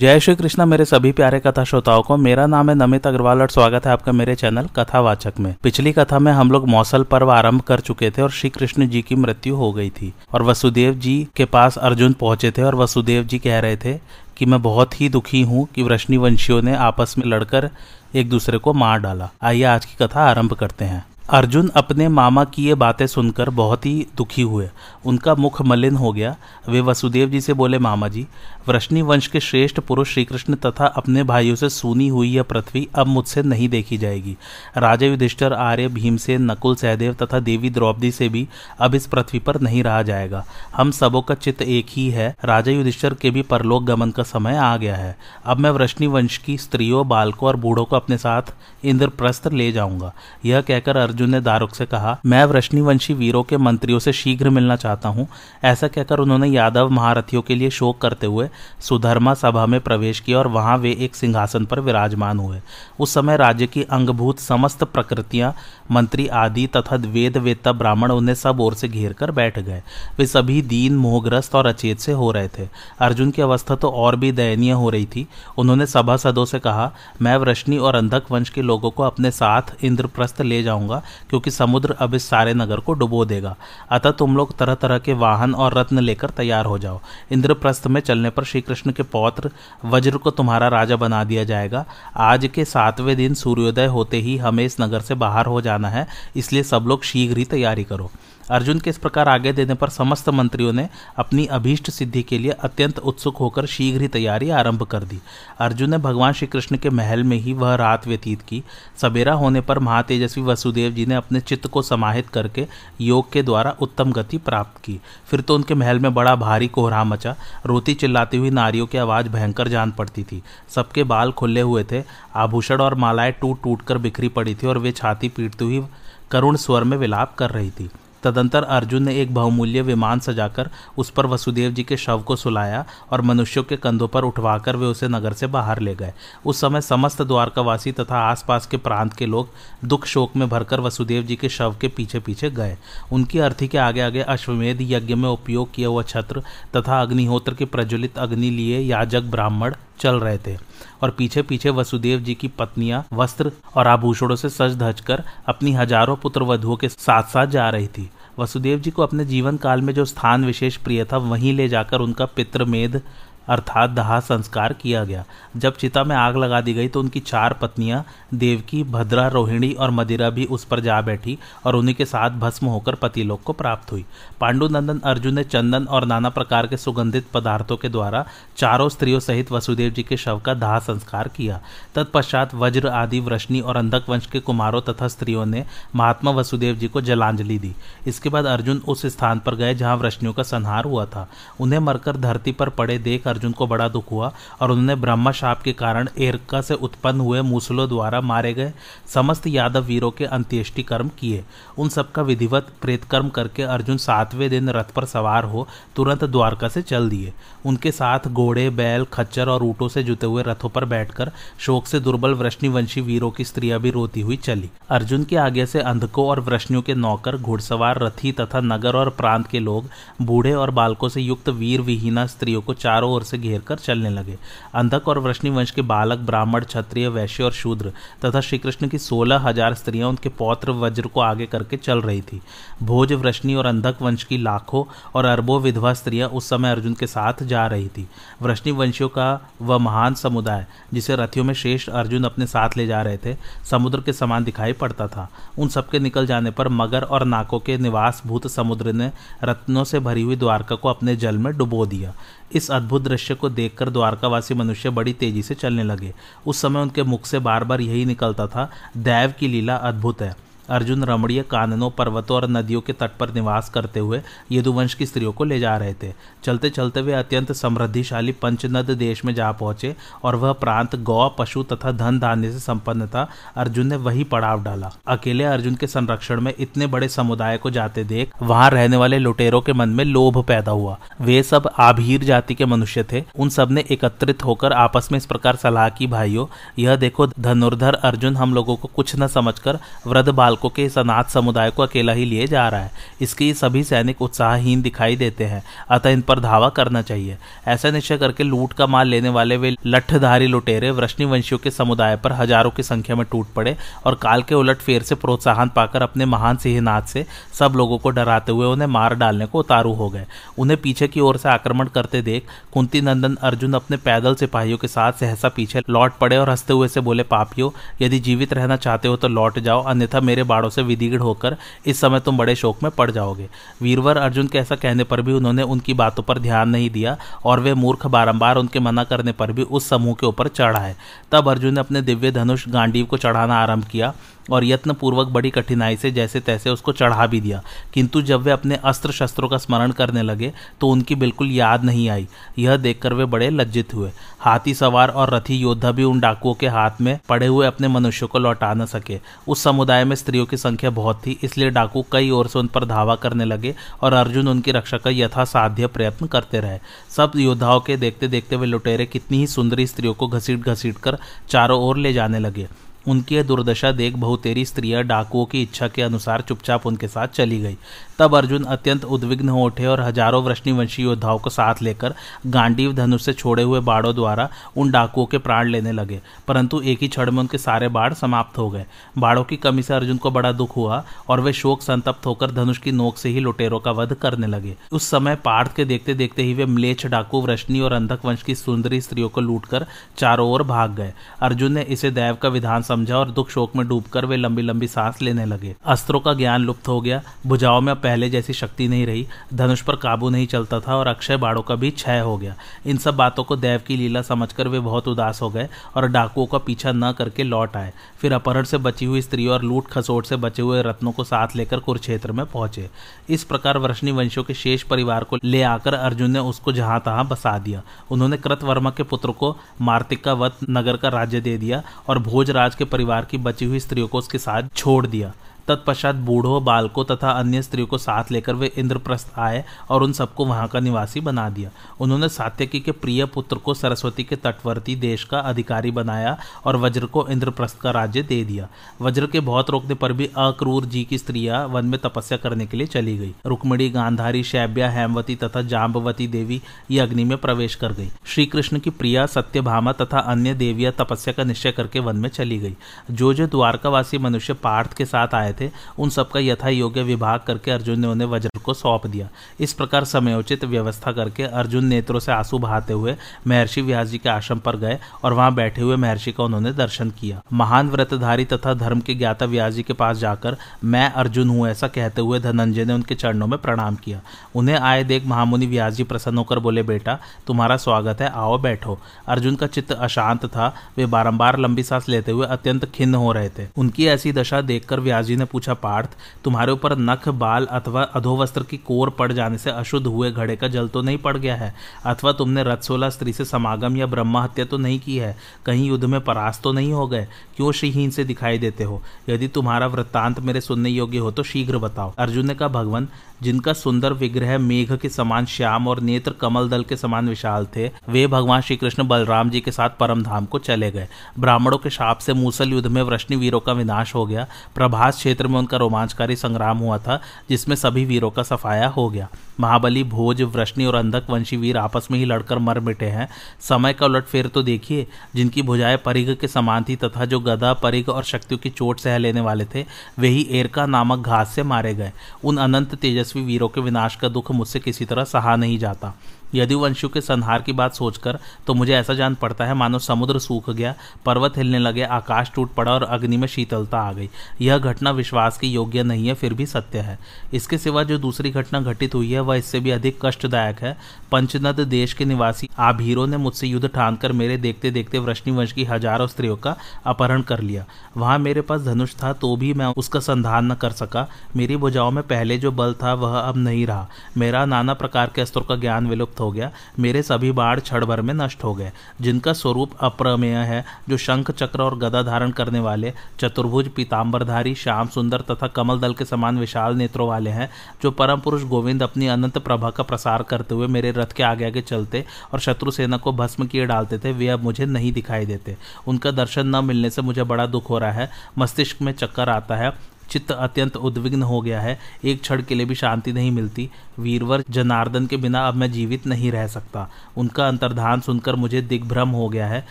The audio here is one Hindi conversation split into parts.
जय श्री कृष्णा, मेरे सभी प्यारे कथा श्रोताओं को, मेरा नाम है नमित अग्रवाल और स्वागत है आपका मेरे चैनल कथावाचक में। पिछली कथा में हम लोग मौसल पर्व आरंभ कर चुके थे और श्री कृष्ण जी की मृत्यु हो गई थी और वसुदेव जी के पास अर्जुन पहुँचे थे और वसुदेव जी कह रहे थे कि मैं बहुत ही दुखी हूँ कि वृष्णि वंशियों ने आपस में लड़कर एक दूसरे को मार डाला। आइए आज की कथा आरंभ करते हैं। अर्जुन अपने मामा की ये बातें सुनकर बहुत ही दुखी हुए। उनका मुख मलिन हो गया। वे वसुदेव जी से बोले, मामा जी वृष्णि वंश के श्रेष्ठ पुरुष श्रीकृष्ण तथा अपने भाइयों से सुनी हुई यह पृथ्वी अब मुझसे नहीं देखी जाएगी। राजा युधिष्ठर, आर्य, भीमसेन, नकुल, सहदेव तथा देवी द्रौपदी से भी अब इस पृथ्वी पर नहीं रहा जाएगा। हम सबों का चित्त एक ही है। राजा युधिष्ठर के भी परलोक गमन का समय आ गया है। अब मैं वृष्णि वंश की स्त्रियों, बालकों और बूढ़ों को अपने साथ इंद्रप्रस्थ ले जाऊँगा। यह कहकर अर्जुन ने दारुक से कहा, मैं वृष्णि वंशी वीरों के मंत्रियों से शीघ्र मिलना चाहता हूँ। ऐसा कहकर उन्होंने यादव महारथियों के लिए शोक करते हुए सुधर्मा सभा में प्रवेश किया और वहाँ वे एक सिंहासन पर विराजमान हुए। उस समय राज्य की अंगभूत समस्त प्रकृतियाँ, मंत्री आदि तथा वेद वेदता ब्राह्मण उन्हें सब ओर से घेर कर बैठ गए। वे सभी दीन, मोहग्रस्त और अचेत से हो रहे थे। अर्जुन की अवस्था तो और भी दयनीय हो रही थी। उन्होंने सभा सदों से कहा, मैं वृष्णि और अंधक वंश के लोगों को अपने साथ इंद्रप्रस्थ ले जाऊँगा, क्योंकि समुद्र अब इस सारे नगर को डुबो देगा। अतः तुम लोग तरह तरह के वाहन और रत्न लेकर तैयार हो जाओ। इंद्रप्रस्थ में चलने पर श्री कृष्ण के पौत्र वज्र को तुम्हारा राजा बना दिया जाएगा। आज के सातवें दिन सूर्योदय होते ही हमें इस नगर से बाहर हो जाना है, इसलिए सब लोग शीघ्र ही तैयारी करो। अर्जुन के इस प्रकार आगे देने पर समस्त मंत्रियों ने अपनी अभीष्ट सिद्धि के लिए अत्यंत उत्सुक होकर शीघ्र ही तैयारी आरंभ कर दी। अर्जुन ने भगवान श्री कृष्ण के महल में ही वह रात व्यतीत की। सवेरा होने पर महातेजस्वी वसुदेव जी ने अपने चित्त को समाहित करके योग के द्वारा उत्तम गति प्राप्त की। फिर तो उनके महल में बड़ा भारी कोहरा मचा। रोती चिल्लाती हुई नारियों की आवाज़ भयंकर जान पड़ती थी। सबके बाल खुले हुए थे। आभूषण और मालाएँ टूट टूट कर बिखरी पड़ी थी और वे छाती पीटती हुई करुण स्वर में विलाप कर रही थी। तदंतर अर्जुन ने एक बहुमूल्य विमान सजाकर उस पर वसुदेव जी के शव को सुलाया और मनुष्यों के कंधों पर उठवाकर वे उसे नगर से बाहर ले गए। उस समय समस्त द्वारकावासी तथा आसपास के प्रांत के लोग दुख शोक में भरकर वसुदेव जी के शव के पीछे पीछे गए। उनकी अर्थी के आगे आगे अश्वमेध यज्ञ में उपयोग किया हुआ छत्र तथा अग्निहोत्र के प्रज्वलित अग्नि लिए याजक ब्राह्मण चल रहे थे। और पीछे पीछे वसुदेव जी की पत्नियाँ वस्त्र और आभूषणों से सज धज कर अपनी हज़ारों पुत्र वधुओं के साथ साथ जा रही थी। वसुदेव जी को अपने जीवन काल में जो स्थान विशेष प्रिय था, वहीं ले जाकर उनका पितृमेध अर्थात दहा संस्कार किया गया। जब चिता में आग लगा दी गई तो उनकी चार पत्नियाँ, देवकी, भद्रा, रोहिणी और मदिरा भी उस पर जा बैठी और उन्हीं के साथ भस्म होकर पतिलोक को प्राप्त हुई। पांडुनंदन अर्जुन ने चंदन और नाना प्रकार के सुगंधित पदार्थों के द्वारा चारों स्त्रियों सहित वसुदेव जी के शव का दाह संस्कार किया। तत्पश्चात वज्र आदि, वृष्णि और अंधक वंश के कुमारों तथा स्त्रियों ने महात्मा वसुदेव जी को जलांजलि दी। इसके बाद अर्जुन उस स्थान पर गए जहाँ वृष्णियों का संहार हुआ था। उन्हें मरकर धरती पर पड़े देख अर्जुन को बड़ा दुख हुआ और उन्होंने ब्रह्मा शाप के कारण एरका से उत्पन्न हुए मूसलों द्वारा मारे गए समस्त यादव वीरों के अंत्येष्टि कर्म किए। उन सबका विधिवत प्रेत कर्म करके अर्जुन सातवें दिन रथ पर सवार हो तुरंत द्वारका से चल दिए। उनके साथ घोड़े, बैल, खच्चर और ऊँटों से जुते हुए रथों पर बैठकर शोक से दुर्बल वृष्णिवंशी वीरों की स्त्रियाँ भी रोती हुई चली। अर्जुन के आगे से अंधकों और वृष्णियों के नौकर, घुड़सवार, रथी तथा नगर और प्रांत के लोग, बूढ़े और बालकों से युक्त वीर विहीना स्त्रियों को चारों ओर से घेर कर चलने लगे। अंधक और वृष्णि वंश के बालक, ब्राह्मण, क्षत्रिय, वैश्य और शूद्र तथा श्रीकृष्ण की सोलह हज़ार स्त्रियाँ उनके पौत्र वज्र को आगे करके चल रही थी। भोज वृष्णि और अंधक वंश की लाखों और अरबों विधवा स्त्रियाँ उस समय अर्जुन के साथ जा रही थी। वृष्णि वंशियों का वह महान समुदाय, जिसे रथियों में श्रेष्ठ अर्जुन अपने साथ ले जा रहे थे, समुद्र के समान दिखाई पड़ता था। उन सबके निकल जाने पर मगर और नाकों के निवास भूत समुद्र ने रत्नों से भरी हुई द्वारका को अपने जल में डुबो दिया। इस अद्भुत दृश्य को देखकर द्वारकावासी मनुष्य बड़ी तेज़ी से चलने लगे। उस समय उनके मुख से बार बार यही निकलता था, दैव की लीला अद्भुत है। अर्जुन रमणीय काननों, पर्वतों और नदियों के तट पर निवास करते हुए यदुवंश की स्त्रियों को ले जा रहे थे। चलते चलते वे अत्यंत समृद्धिशाली पंचनद देश में जा पहुँचे और वह प्रांत गौ, पशु तथा धन धान्य से संपन्न था। अर्जुन ने वही पड़ाव डाला। अकेले अर्जुन के संरक्षण में इतने बड़े समुदाय को जाते देख, वहाँ रहने वाले लुटेरों के मन में लोभ पैदा हुआ। वे सब आभीर जाति के मनुष्य थे। उन सबने एकत्रित होकर आपस में इस प्रकार सलाह की, भाइयों, यह देखो धनुर्धर अर्जुन, हम लोगों को कुछ न समझकर वृद्ध बाल बालकों के इस अनाथ समुदाय को अकेला ही लिए जा रहा है। इसके सभी सैनिक उत्साहहीन दिखाई देते हैं। अतः इन पर धावा करना चाहिए। ऐसा निश्चय करके लूट का माल लेने वाले वे लठधारी लुटेरे वृष्णिवंशियों के समुदाय पर हज़ारों की संख्या में टूट पड़े और काल के उलट फेर से प्रोत्साहन पाकर अपने महान सिंहनाथ से सब लोगों को डराते हुए उन्हें मार डालने को उतारू हो गए। उन्हें पीछे की ओर से आक्रमण करते देख कुंती नंदन अर्जुन अपने पैदल सिपाहियों के साथ सहसा पीछे लौट पड़े और हँसते हुए से बोले, पापियों, यदि जीवित रहना चाहते हो तो लौट जाओ, अन्यथा मेरे बाड़ों से विधिगढ़ होकर इस समय तुम बड़े शोक में पड़ जाओगे। वीरवर अर्जुन के ऐसा कहने पर भी उन्होंने उनकी बातों पर ध्यान नहीं दिया और वे मूर्ख बारंबार उनके मना करने पर भी उस समूह के ऊपर चढ़ाए। तब अर्जुन ने अपने दिव्य धनुष गांडीव को चढ़ाना आरंभ किया। और यत्न पूर्वक बड़ी कठिनाई से जैसे तैसे उसको चढ़ा भी दिया। किंतु जब वे अपने अस्त्र शस्त्रों का स्मरण करने लगे तो उनकी बिल्कुल याद नहीं आई। यह देखकर वे बड़े लज्जित हुए। हाथी सवार और रथी योद्धा भी उन डाकुओं के हाथ में पड़े हुए अपने मनुष्यों को लौटा न सके। उस समुदाय में स्त्रियों की संख्या बहुत थी, इसलिए डाकू कई ओर से उन पर धावा करने लगे और अर्जुन उनकी रक्षा का यथासाध्य प्रयत्न करते रहे। सब योद्धाओं के देखते देखते वे लुटेरे कितनी ही सुंदरी स्त्रियों को घसीट घसीट कर चारों ओर ले जाने लगे। उनकी दुर्दशा देख बहुतेरी स्त्रियाँ डाकुओं की इच्छा के अनुसार चुपचाप उनके साथ चली गई। तब अर्जुन अत्यंत उद्विग्न हो उठे और हज़ारों वृष्णिवंशी योद्धाओं को साथ लेकर गांडीव धनुष से छोड़े हुए बाड़ों द्वारा उन डाकुओं के प्राण लेने लगे, परंतु एक ही क्षण में उनके सारे बाढ़ समाप्त हो गए। बाड़ों की कमी से अर्जुन को बड़ा दुख हुआ और वे शोक संतप्त होकर धनुष की नोक से ही लुटेरों का वध करने लगे। उस समय पार्थ के देखते देखते ही वे म्लेच्छ डाकू, वृष्णि और अंधक वंश की सुंदरी स्त्रियों को लूटकर चारों ओर भाग गए। अर्जुन ने इसे दैव का विधान समझा और दुख शोक में डूबकर वे लंबी लंबी सांस लेने लगे। अस्त्रों का ज्ञान लुप्त हो गया। भुजाओं में पहले जैसी शक्ति नहीं रही, धनुष पर काबू नहीं चलता था और अक्षय बाड़ों का भी क्षय हो गया। इन सब बातों को देव की लीला समझकर वे बहुत उदास हो गए और डाकुओं का पीछा न करके लौट आए। फिर अपहरण से बची हुई स्त्रियों और लूट खसोट से बचे हुए रत्नों को साथ लेकर कुरुक्षेत्र में पहुँचे। इस प्रकार वर्षणी वंशों के शेष परिवार को ले आकर अर्जुन ने उसको जहाँ तहां बसा दिया। उन्होंने कृतवर्मा के पुत्र को मार्तिका वत नगर का राज्य दे दिया और भोजराज के परिवार की बची हुई स्त्रियों को उसके साथ छोड़ दिया। तत्पश्चात बूढ़ों, बालकों तथा अन्य स्त्रियों को साथ लेकर वे इंद्रप्रस्थ आए और उन सबको वहाँ का निवासी बना दिया। उन्होंने सात्यकी के प्रिय पुत्र को सरस्वती के तटवर्ती देश का अधिकारी बनाया और वज्र को इंद्रप्रस्थ का राज्य दे दिया। वज्र के बहुत रोकने पर भी अक्रूर जी की स्त्रियाँ वन में तपस्या करने के लिए चली गई। रुक्मणी, गांधारी, शैब्या, हेमवती तथा जाम्बवती देवी ये अग्नि में प्रवेश कर गई। श्री कृष्ण की प्रिया, सत्यभामा तथा अन्य देवियाँ तपस्या का निश्चय करके वन में चली गई। जो जो द्वारकावासी मनुष्य पार्थ के साथ आए थे, उन सबका यथा योग्य विभाग करके अर्जुन ने उन्हें वज्र को सौंप दिया। इस प्रकार समयोचित व्यवस्था करके अर्जुन नेत्रों से आँसू बहाते हुए महर्षि व्यास जी के आश्रम पर गए और वहाँ बैठे हुए महर्षि का उन्होंने दर्शन किया। महान व्रतधारी तथा धर्म के ज्ञाता व्यास जी के पास जाकर, मैं अर्जुन हूँ, ऐसा कहते हुए धनंजय ने उनके चरणों में प्रणाम किया। उन्हें आए देख महामुनि व्यास जी प्रसन्न होकर बोले, बेटा, तुम्हारा स्वागत है, आओ बैठो। अर्जुन का चित्त अशांत था। वे बारंबार लंबी सांस लेते हुए अत्यंत खिन्न हो रहे थे। उनकी ऐसी दशा देखकर व्यास जी ने पूछा, पार्थ, तुम्हारे ऊपर नख, बाल अथवा अधोवस्त्र की कोर पड़ जाने से अशुद्ध हुए घड़े का जल तो नहीं पड़ गया है? अथवा तुमने रथसोला स्त्री से समागम या ब्रह्मा हत्या तो नहीं की है? कहीं युद्ध में परास्त तो नहीं हो गए? क्यों श्रीहीन से दिखाई देते हो? यदि तुम्हारा वृत्तांत मेरे सुनने योग्य हो तो शीघ्र बताओ। अर्जुन ने कहा, भगवान, जिनका सुंदर विग्रह मेघ के समान श्याम और नेत्र कमल दल के समान विशाल थे, वे भगवान श्री कृष्ण बलराम जी के साथ परम धाम को चले गए। ब्राह्मणों के शाप से मूसल युद्ध में वृष्णि वीरों का विनाश हो गया। प्रभास क्षेत्र में उनका रोमांचकारी संग्राम हुआ था, जिसमें सभी वीरों का सफाया हो गया। महाबली, भोज, वृष्णि और अंधक वंशी वीर आपस में ही लड़कर मर मिटे हैं। समय का उलट फेर तो देखिए, जिनकी भुजाएँ परिग के समान थी तथा जो गदा परिग और शक्तियों की चोट सह लेने वाले थे, वे ही एरका नामक घास से मारे गए। उन अनंत तेजस्वी वीरों के विनाश का दुख मुझसे किसी तरह सहा नहीं जाता। यदुवंशियों के संहार की बात सोचकर तो मुझे ऐसा जान पड़ता है, मानो समुद्र सूख गया, पर्वत हिलने लगे, आकाश टूट पड़ा और अग्नि में शीतलता आ गई। यह घटना विश्वास की योग्य नहीं है, फिर भी सत्य है। इसके सिवा जो दूसरी घटना घटित हुई है, वह इससे भी अधिक कष्टदायक है। पंचनद देश के निवासी आभीरों ने मुझसे युद्ध ठानकर मेरे देखते देखते वृष्णि वंश की हज़ारों स्त्रियों का अपहरण कर लिया। वहाँ मेरे पास धनुष था तो भी मैं उसका संधान न कर सका। मेरी भुजाओं में पहले जो बल था, वह अब नहीं रहा। मेरा नाना प्रकार के अस्त्रों का ज्ञान विलुप्त हो गया। मेरे सभी बाढ़ क्षण भर में नष्ट हो गए। जिनका स्वरूप अप्रमेय है, जो शंख चक्र और गदा धारण करने वाले, चतुर्भुज, पीताम्बरधारी, श्याम सुंदर तथा कमल दल के समान विशाल नेत्रों वाले हैं, जो परम पुरुष गोविंद अपनी अनंत प्रभा का प्रसार करते हुए मेरे रथ के आगे आगे चलते और शत्रु सेना को भस्म किए डालते थे, वे अब मुझे नहीं दिखाई देते। उनका दर्शन न मिलने से मुझे बड़ा दुख हो रहा है। मस्तिष्क में चक्कर आता है। चित्त अत्यंत उद्विग्न हो गया है। एक क्षण के लिए भी शांति नहीं मिलती। वीरवर जनार्दन के बिना अब मैं जीवित नहीं रह सकता। उनका अंतर्धान सुनकर मुझे दिग्भ्रम हो गया है।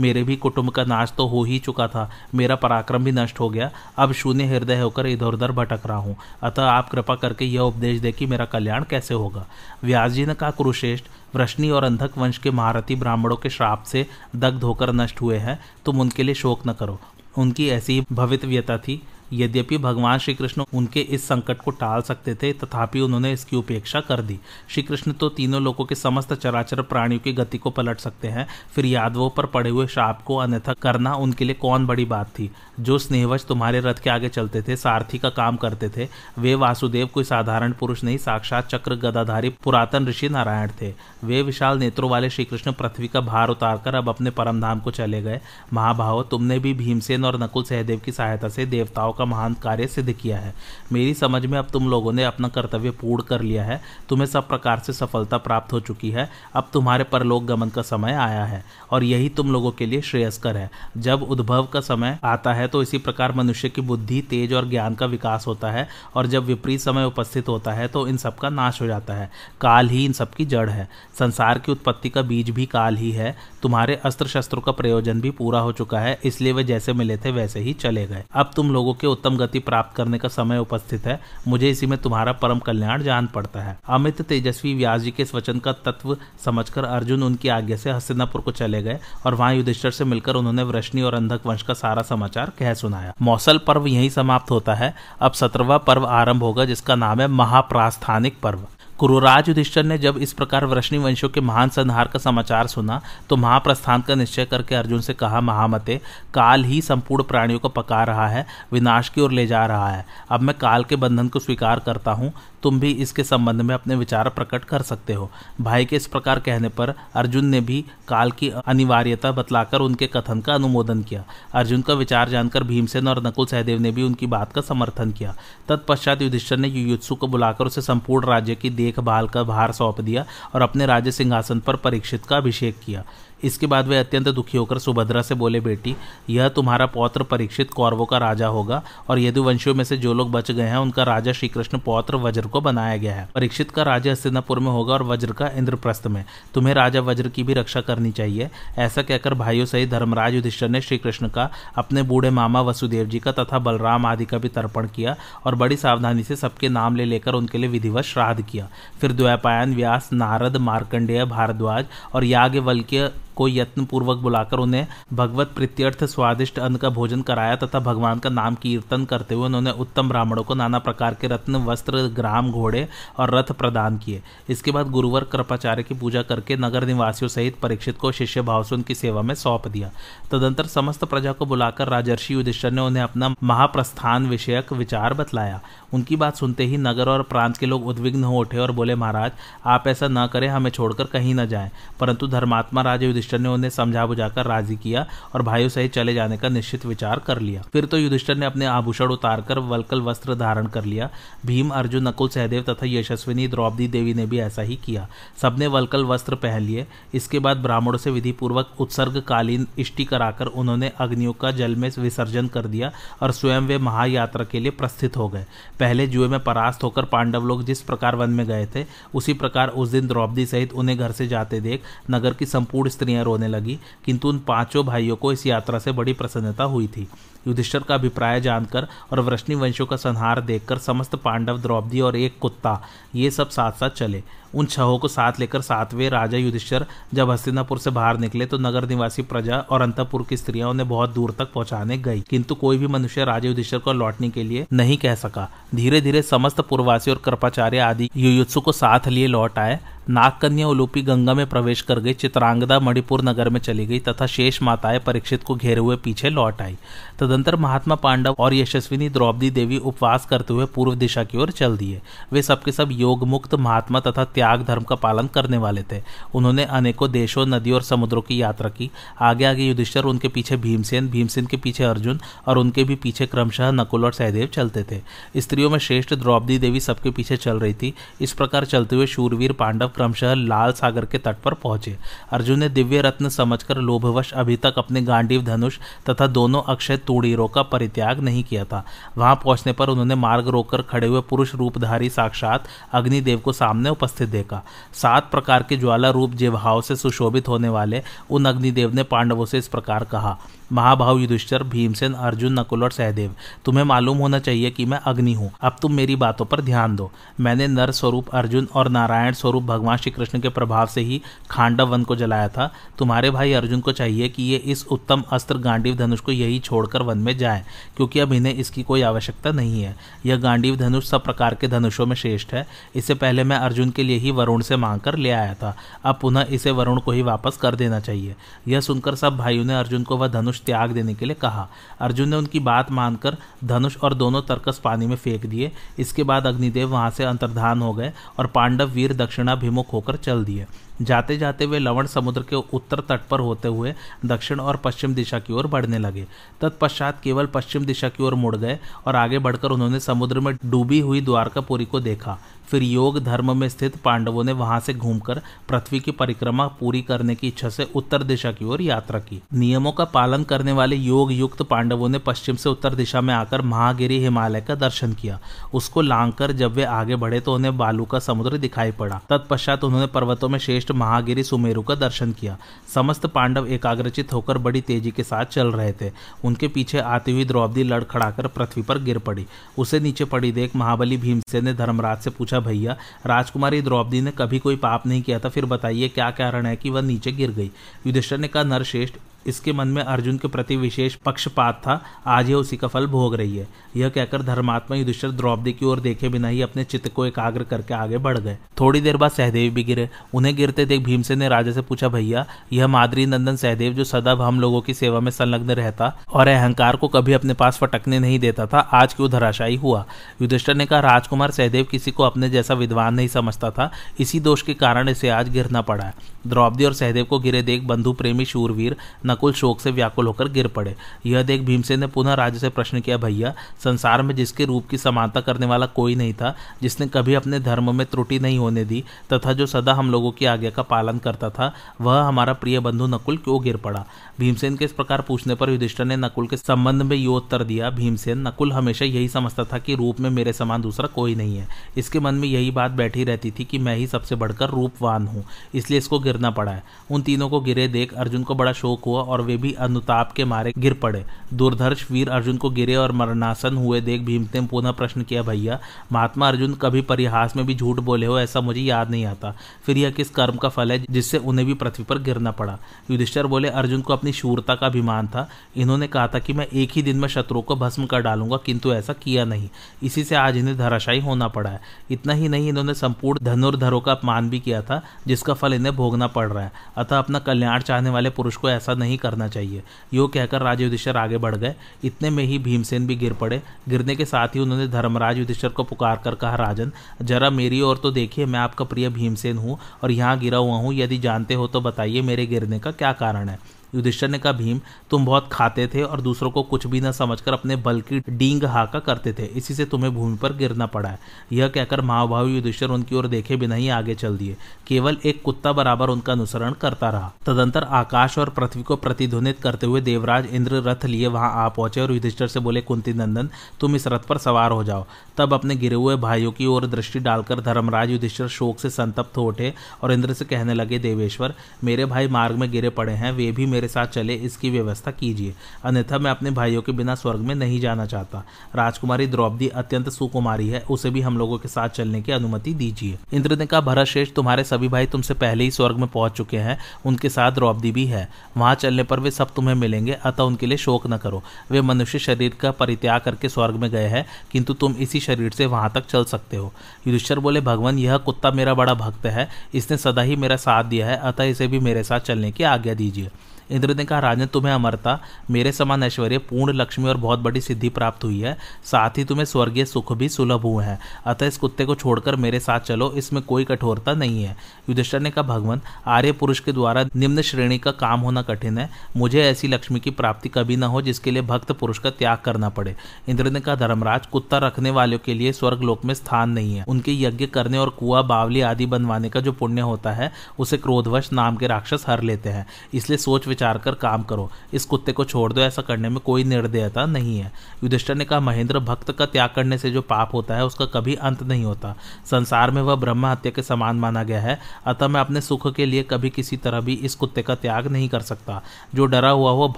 मेरे भी कुटुंब का नाश तो हो ही चुका था। मेरा पराक्रम भी नष्ट हो गया। अब शून्य हृदय होकर इधर उधर भटक रहा हूँ। अतः आप कृपा करके यह उपदेश दे कि मेरा कल्याण कैसे होगा। व्यास जी ने कहा, कुरुश्रेष्ठ, वृष्णि और अंधक वंश के महारथी ब्राह्मणों के श्राप से दग्ध होकर नष्ट हुए हैं। तुम उनके लिए शोक न करो। उनकी ऐसी भवितव्यता थी। यद्यपि भगवान श्री कृष्ण उनके इस संकट को टाल सकते थे, तथापि उन्होंने इसकी उपेक्षा कर दी। श्री कृष्ण तो तीनों लोगों के समस्त चराचर प्राणियों की गति को पलट सकते हैं, फिर यादवों पर पड़े हुए शाप को अन्यथा करना उनके लिए कौन बड़ी बात थी? जो स्नेहवश तुम्हारे रथ के आगे चलते थे, सारथी का काम करते थे, वे वासुदेव कोई साधारण पुरुष नहीं, साक्षात चक्र गदाधारी पुरातन ऋषि नारायण थे। वे विशाल नेत्रों वाले श्री कृष्ण पृथ्वी का भार उतारकर अब अपने परमधाम को चले गए। महाभाव, तुमने भी भीमसेन और नकुल सहदेव की सहायता से देवताओं का महान कार्य सिद्ध किया है। मेरी समझ में अब तुम लोगों ने अपना कर्तव्य पूर्ण कर लिया है। तुम्हें सब प्रकार से सफलता प्राप्त हो चुकी है। अब तुम्हारे परलोक गमन का समय आया है और यही तुम लोगों के लिए श्रेयस्कर है। जब उद्भव का समय आता है तो इसी प्रकार मनुष्य की बुद्धि, तेज और ज्ञान का विकास होता है और जब विपरीत समय उपस्थित होता है तो इन सबका नाश हो जाता है। काल ही इन सबकी जड़ है। संसार की उत्पत्ति का बीज भी काल ही है। तुम्हारे अस्त्र शस्त्रों का प्रयोजन भी पूरा हो चुका है। इसलिए वे जैसे मिले थे वैसे ही चले गए। अब तुम लोगों के उत्तम गति प्राप्त करने का समय उपस्थित है। मुझे इसी में तुम्हारा परम कल्याण जान पड़ता है। अमित तेजस्वी व्यास जी के इस वचन का तत्व समझकर अर्जुन उनकी आज्ञा से हस्तिनापुर को चले गए और वहाँ युधिष्ठर से मिलकर उन्होंने वृष्णि और अंधक वंश का सारा समाचार कह सुनाया। मौसल पर्व यही समाप्त होता है। अब सत्रवा पर्व आरंभ होगा, जिसका नाम है महाप्रास्थानिक पर्व। कुरुराज युधिष्ठर ने जब इस प्रकार वृष्णि वंशों के महान संहार का समाचार सुना तो महाप्रस्थान का निश्चय करके अर्जुन से कहा, महामते, काल ही संपूर्ण प्राणियों को पका रहा है, विनाश की ओर ले जा रहा है। अब मैं काल के बंधन को स्वीकार करता हूँ। तुम भी इसके संबंध में अपने विचार प्रकट कर सकते हो। भाई के इस प्रकार कहने पर अर्जुन ने भी काल की अनिवार्यता बतलाकर उनके कथन का अनुमोदन किया। अर्जुन का विचार जानकर भीमसेन और नकुल सहदेव ने भी उनकी बात का समर्थन किया। तत्पश्चात युधिष्ठर ने युयुत्सु को बुलाकर उसे संपूर्ण राज्य की देखभाल का भार सौंप दिया और अपने राज्य सिंहासन पर परीक्षित का अभिषेक किया। इसके बाद वे अत्यंत दुखी होकर सुभद्रा से बोले, बेटी, यह तुम्हारा पौत्र परीक्षित कौरवों का राजा होगा और यदुवंशियों में से जो लोग बच गए हैं, उनका राजा श्री कृष्ण पौत्र वज्र को बनाया गया है। परीक्षित का राजा हस्तिनापुर में होगा और वज्र का इंद्रप्रस्थ में। तुम्हें राजा वज्र की भी रक्षा करनी चाहिए। ऐसा कहकर भाइयों सहित धर्मराज युधिष्ठर ने श्री कृष्ण का अपने बूढ़े मामा वसुदेव जी का तथा बलराम आदि का भी तर्पण किया और बड़ी सावधानी से सबके नाम ले लेकर उनके लिए विधिवत श्राद्ध किया। फिर द्वैपायन, व्यास, नारद, मार्कंडेय, भारद्वाज और याज्ञवल्क्य को यत्न पूर्वक बुलाकर उन्हें भगवत प्रीत्यर्थ स्वादिष्ट अन्न का भोजन कराया तथा भगवान का नाम कीर्तन करते हुए उन्होंने उत्तम ब्राह्मणों को नाना प्रकार के रत्न, वस्त्र, ग्राम, घोड़े और रथ प्रदान किए। इसके बाद गुरुवर कृपाचार्य की पूजा करके नगर निवासियों सहित परीक्षित को शिष्य भाव से उनकी सेवा में सौंप दिया। तदंतर समस्त प्रजा को बुलाकर राजर्षि युधिष्ठर ने उन्हें अपना महाप्रस्थान विषयक विचार बतलाया। उनकी बात सुनते ही नगर और प्रांत के लोग उद्विग्न हो उठे और बोले, महाराज, आप ऐसा न करें, हमें छोड़कर कहीं न जाएँ। परंतु धर्मात्मा राजा युधिष्ठर ने उन्हें समझा बुझाकर राज़ी किया और भाइयों सहित चले जाने का निश्चित विचार कर लिया। फिर तो युधिष्ठर ने अपने आभूषण उतारकर वलकल वस्त्र धारण कर लिया। भीम, अर्जुन, नकुल, सहदेव तथा यशस्विनी, द्रौपदी देवी ने भी ऐसा ही किया। सबने वलकल वस्त्र पहन लिए। इसके बाद ब्राह्मणों से विधि पूर्वक उत्सर्गकालीन इष्टि कराकर उन्होंने अग्नियों का जल में विसर्जन कर दिया और स्वयं वे महायात्रा के लिए प्रस्थित हो गए। पहले जुए में परास्त होकर पांडव लोग जिस प्रकार वन में गए थे, उसी प्रकार उस दिन द्रौपदी सहित उन्हें घर से जाते देख नगर की संपूर्ण स्त्रियाँ रोने लगी, किंतु उन पाँचों भाइयों को इस यात्रा से बड़ी प्रसन्नता हुई थी। युधिष्ठर का अभिप्राय जानकर और वृष्णि वंशों का संहार देखकर समस्त पांडव, द्रौपदी और एक कुत्ता, ये सब साथ साथ चले। उन छहों को साथ लेकर सातवें राजा युधिष्ठर जब हस्तिनापुर से बाहर निकले तो नगर निवासी प्रजा और अंतपुर की स्त्रियाँ उन्हें बहुत दूर तक पहुँचाने गई। किंतु कोई भी मनुष्य राजा युधिष्ठर को लौटने के लिए नहीं कह सका। धीरे धीरे समस्त पूर्ववासी और कृपाचार्य आदि युयुत्सु को साथ लिए लौट आए। नागकन्या उलूपी गंगा में प्रवेश कर गई। चित्रांगदा मणिपुर नगर में चली गई तथा शेष माताएँ परीक्षित को घेरे हुए पीछे लौट आई। तदंतर महात्मा पांडव और यशस्विनी द्रौपदी देवी उपवास करते हुए पूर्व दिशा की ओर चल दिए। वे सबके सब योग मुक्त महात्मा तथा त्याग धर्म का पालन करने वाले थे। उन्होंने अनेकों देशों, नदियों और समुद्रों की यात्रा की। आगे आगे युधिष्ठर उनके पीछे भीमसेन भीमसेन के पीछे अर्जुन और उनके भी पीछे क्रमशः नकुल और सहदेव चलते थे। स्त्रियों में श्रेष्ठ द्रौपदी देवी सबके पीछे चल रही थी। इस प्रकार चलते हुए शूरवीर पांडव क्रमशः लाल सागर के तट पर पहुँचे। अर्जुन ने दिव्य रत्न समझकर लोभवश अभी तक अपने गांडीव धनुष तथा दोनों अक्षय तूड़ीरों का परित्याग नहीं किया था। वहाँ पहुँचने पर उन्होंने मार्ग रोककर खड़े हुए पुरुष रूपधारी साक्षात अग्निदेव को सामने उपस्थित देखा। सात प्रकार के ज्वाला रूप जिभाव से सुशोभित होने वाले उन अग्निदेव ने पांडवों से इस प्रकार कहा महाभाव युधिष्ठर, भीमसेन, अर्जुन, नकुल और सहदेव। तुम्हें मालूम होना चाहिए कि मैं अग्नि हूँ। अब तुम मेरी बातों पर ध्यान दो। मैंने नर स्वरूप अर्जुन और नारायण स्वरूप भगवान श्री कृष्ण के प्रभाव से ही खांडव वन को जलाया था। तुम्हारे भाई अर्जुन को चाहिए कि ये इस उत्तम अस्त्र गांडीव धनुष को यही छोड़कर वन में जाए, क्योंकि अब इन्हें इसकी कोई आवश्यकता नहीं है। यह गांडीव धनुष सब प्रकार के धनुषों में श्रेष्ठ है। इससे पहले मैं अर्जुन के लिए ही वरुण से मांग कर ले आया था। अब पुनः इसे वरुण को ही वापस कर देना चाहिए। यह सुनकर सब भाइयों ने अर्जुन को वह धनुष त्याग देने के लिए कहा। अर्जुन ने उनकी बात मानकर धनुष और दोनों तर्कस पानी में फेंक दिए। इसके बाद अग्निदेव वहाँ से अंतर्धान हो गए और पांडव वीर दक्षिणाभिमुख होकर चल दिए। जाते जाते वे लवण समुद्र के उत्तर तट पर होते हुए दक्षिण और पश्चिम दिशा की ओर बढ़ने लगे। तत्पश्चात केवल पश्चिम दिशा की ओर मुड़ गए और आगे बढ़कर उन्होंने समुद्र में डूबी हुई द्वारकापुरी को देखा। फिर योग धर्म में स्थित पांडवों ने वहाँ से घूमकर पृथ्वी की परिक्रमा पूरी करने की इच्छा से उत्तर दिशा की ओर यात्रा की। नियमों का पालन करने वाले योग युक्त पांडवों ने पश्चिम से उत्तर दिशा में आकर महागिरी हिमालय का दर्शन किया। उसको लांघकर जब वे आगे बढ़े तो उन्हें बालू का समुद्र दिखाई पड़ा। तत्पश्चात उन्होंने पर्वतों में श्रेष्ठ महागिरी सुमेरु का दर्शन किया। समस्त पांडव एकाग्रचित होकर बड़ी तेज़ी के साथ चल रहे थे। उनके पीछे आती हुई द्रौपदी लड़खड़ाकर पृथ्वी पर गिर पड़ी। उसे नीचे पड़ी देख महाबली भीमसेन ने धर्मराज से पूछा, भैया, राजकुमारी द्रौपदी ने कभी कोई पाप नहीं किया था? फिर बताइए, क्या कारण है कि वह नीचे गिर गई? युधिष्ठर ने कहा, नरश्रेष्ठ इसके मन में अर्जुन के प्रति विशेष पक्षपात था। आज यह उसी का फल भोग रही है। यह कहकर धर्मात्मा युधिष्ठिर द्रौपदी की ओर देखे बिना ही अपने चित्त को एकाग्र करके आगे बढ़ गए। थोड़ी देर बाद सहदेव भी गिरे। उन्हें गिरते देख भीमसेन ने राजा से पूछा, भैया, यह मादरी नंदन सहदेव जो सदा हम लोगों की सेवा में संलग्न रहता और अहंकार को कभी अपने पास फटकने नहीं देता था, आज क्यों धराशायी हुआ? युधिष्ठर ने कहा, राजकुमार, सहदेव किसी को अपने जैसा विद्वान नहीं समझता था। इसी दोष के कारण इसे आज गिरना पड़ा द्रौपदी और सहदेव को गिरे देख बंधु प्रेमी शूरवीर नकुल शोक से व्याकुल होकर गिर पड़े। यह देख भीमसेन ने पुनः राजा से प्रश्न किया, भैया, संसार में जिसके रूप की समानता करने वाला कोई नहीं था, जिसने कभी अपने धर्म में त्रुटि नहीं होने दी, तथा जो सदा हम लोगों की आज्ञा का पालन करता था, वह हमारा प्रिय बंधु नकुल क्यों गिर पड़ा? भीमसेन के इस प्रकार पूछने पर युधिष्ठर ने नकुल के संबंध में यो उत्तर दिया, भीमसेन, नकुल हमेशा यही समझता था कि रूप में मेरे समान दूसरा कोई नहीं है। इसके मन में यही बात बैठी रहती थी कि मैं ही सबसे बढ़कर रूपवान हूँ, इसलिए इसको गिरना पड़ा है। उन तीनों को गिरे देख अर्जुन को बड़ा शोक हुआ और वे भी अनुताप के मारे गिर पड़े। दुर्धर्ष वीर अर्जुन को गिरे और मरणासन हुए देख भीम ने पुनः प्रश्न किया, भैया, महात्मा अर्जुन कभी परिहास में भी झूठ बोले हो, ऐसा मुझे याद नहीं आता। फिर यह किस कर्म का फल है जिससे उन्हें भी पृथ्वी पर गिरना पड़ा? युधिष्ठर बोले, अर्जुन को अपनी शूरता का अभिमान था। इन्होंने कहा था कि मैं एक ही दिन में शत्रुओं को भस्म कर डालूँगा, किंतु ऐसा किया नहीं। इसी से आज इन्हें धराशायी होना पड़ा है। इतना ही नहीं, इन्होंने संपूर्ण धनुर्धरों का अपमान भी किया था, जिसका फल इन्हें भोगना पड़ रहा है। अतः अपना कल्याण चाहने वाले पुरुष को ऐसा नहीं करना चाहिए। यो कहकर राज युधिष्ठर आगे बढ़ गए। इतने में ही भीमसेन भी गिर पड़े। गिरने के साथ ही उन्होंने धर्मराज युधिष्ठर को पुकार कर कहा, राजन, जरा मेरी ओर तो देखिए, मैं आपका प्रिय भीमसेन हूँ और यहाँ गिरा हुआ हूँ। यदि जानते हो तो बताइए मेरे गिरने का क्या कारण है। युधिष्ठर ने कहा, भीम, तुम बहुत खाते थे और दूसरों को कुछ भी न समझकर अपने बल की डींग हाका करते थे। इसी से तुम्हें भूमि पर गिरना पड़ा है। यह कहकर महाभावी युधिष्ठर उनकी ओर देखे बिना ही आगे चल दिए। केवल एक कुत्ता बराबर उनका अनुसरण करता रहा। तदंतर आकाश और पृथ्वी को प्रतिध्वनित करते हुए देवराज इंद्र रथ लिए वहाँ आ पहुँचे और युधिष्ठर से बोले, कुंती नंदन, तुम इस रथ पर सवार हो जाओ। तब अपने गिरे हुए भाइयों की ओर दृष्टि डालकर धर्मराज युधिष्ठर शोक से संतप्त हो उठे और इंद्र से कहने लगे, देवेश्वर, मेरे भाई मार्ग में गिरे पड़े हैं, वे भी मेरे साथ चले, इसकी व्यवस्था कीजिए। अन्यथा मैं अपने भाइयों के बिना स्वर्ग में नहीं जाना चाहता। राजकुमारी द्रौपदी अत्यंत सुकुमारी है, उसे भी हम लोगों के साथ चलने की अनुमति दीजिए। इंद्र ने कहा भरत श्रेष्ठ तुम्हारे सभी भाई तुमसे पहले ही स्वर्ग में पहुँच चुके हैं, उनके साथ द्रौपदी भी है। वहाँ चलने पर वे सब तुम्हें मिलेंगे, अतः उनके लिए शोक न करो। वे मनुष्य शरीर का परित्याग करके स्वर्ग में गए हैं, किंतु तुम इसी शरीर से वहाँ तक चल सकते हो। युधिष्ठर बोले, भगवान, यह कुत्ता मेरा बड़ा भक्त है, इसने सदा ही मेरा साथ दिया है, अतः इसे भी मेरे साथ चलने की आज्ञा दीजिए। इंद्र ने कहा, राजन, तुम्हें अमरता, मेरे समान ऐश्वर्य, पूर्ण लक्ष्मी और बहुत बड़ी सिद्धि प्राप्त हुई है। साथ ही तुम्हें स्वर्गीय सुख भी सुलभ हुए हैं। अतः इस कुत्ते को छोड़कर मेरे साथ चलो, इसमें कोई कठोरता नहीं है। युधिष्ठर ने कहा, भगवान, आर्य पुरुष के द्वारा निम्न श्रेणी का काम होना कठिन है। मुझे ऐसी लक्ष्मी की प्राप्ति कभी न हो, जिसके लिए भक्त पुरुष का त्याग करना पड़े। इंद्र ने कहा, धर्मराज, कुत्ता रखने वालों के लिए स्वर्ग लोक में स्थान नहीं है। उनके यज्ञ करने और कुआ, बावली आदि बनवाने का जो पुण्य होता है, उसे क्रोधवश नाम के राक्षस हर लेते हैं। इसलिए सोच विचार कर काम करो। इस कुत्ते को छोड़ दो, ऐसा करने में कोई निर्दयता नहीं है। युधिष्ठर ने कहा, महेंद्र, भक्त का त्याग करने से जो पाप होता है, उसका कभी अंत नहीं होता। संसार में वह ब्रह्म हत्या के समान माना गया है, अतः मैं अपने सुख के लिए कभी किसी तरह भी इस कुत्ते का त्याग नहीं कर सकता। जो डरा हुआ हो,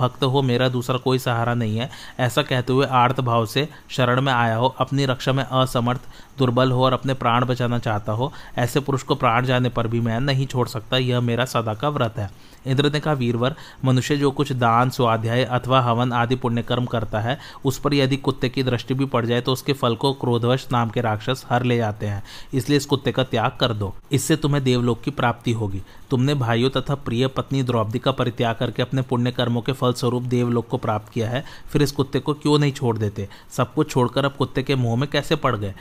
भक्त हो, मेरा दूसरा कोई सहारा नहीं है। ऐसा कहते हुए आर्त भाव से शरण में आया हो, अपनी रक्षा में असमर्थ दुर्बल हो और अपने प्राण बचाना चाहता हो, ऐसे पुरुष को प्राण जाने पर भी मैं नहीं छोड़ सकता, यह मेरा सदा का व्रत है। इंद्र ने कहा, वीरवर, मनुष्य जो कुछ दान, स्वाध्याय अथवा हवन आदि पुण्यकर्म करता है, उस पर यदि कुत्ते की दृष्टि भी पड़ जाए तो उसके फल को क्रोधवश नाम के राक्षस हर ले जाते हैं। इसलिए इस कुत्ते का त्याग कर दो। इससे तुम्हें देवलोक की प्राप्ति होगी। तुमने भाइयों तथा प्रिय पत्नी द्रौपदी का परित्याग करके अपने पुण्य कर्मों के फलस्वरूप देवलोक को प्राप्त किया है, फिर इस कुत्ते को क्यों नहीं छोड़ देते? सब कुछ छोड़कर अब कुत्ते के मुँह में कैसे पड़ गए?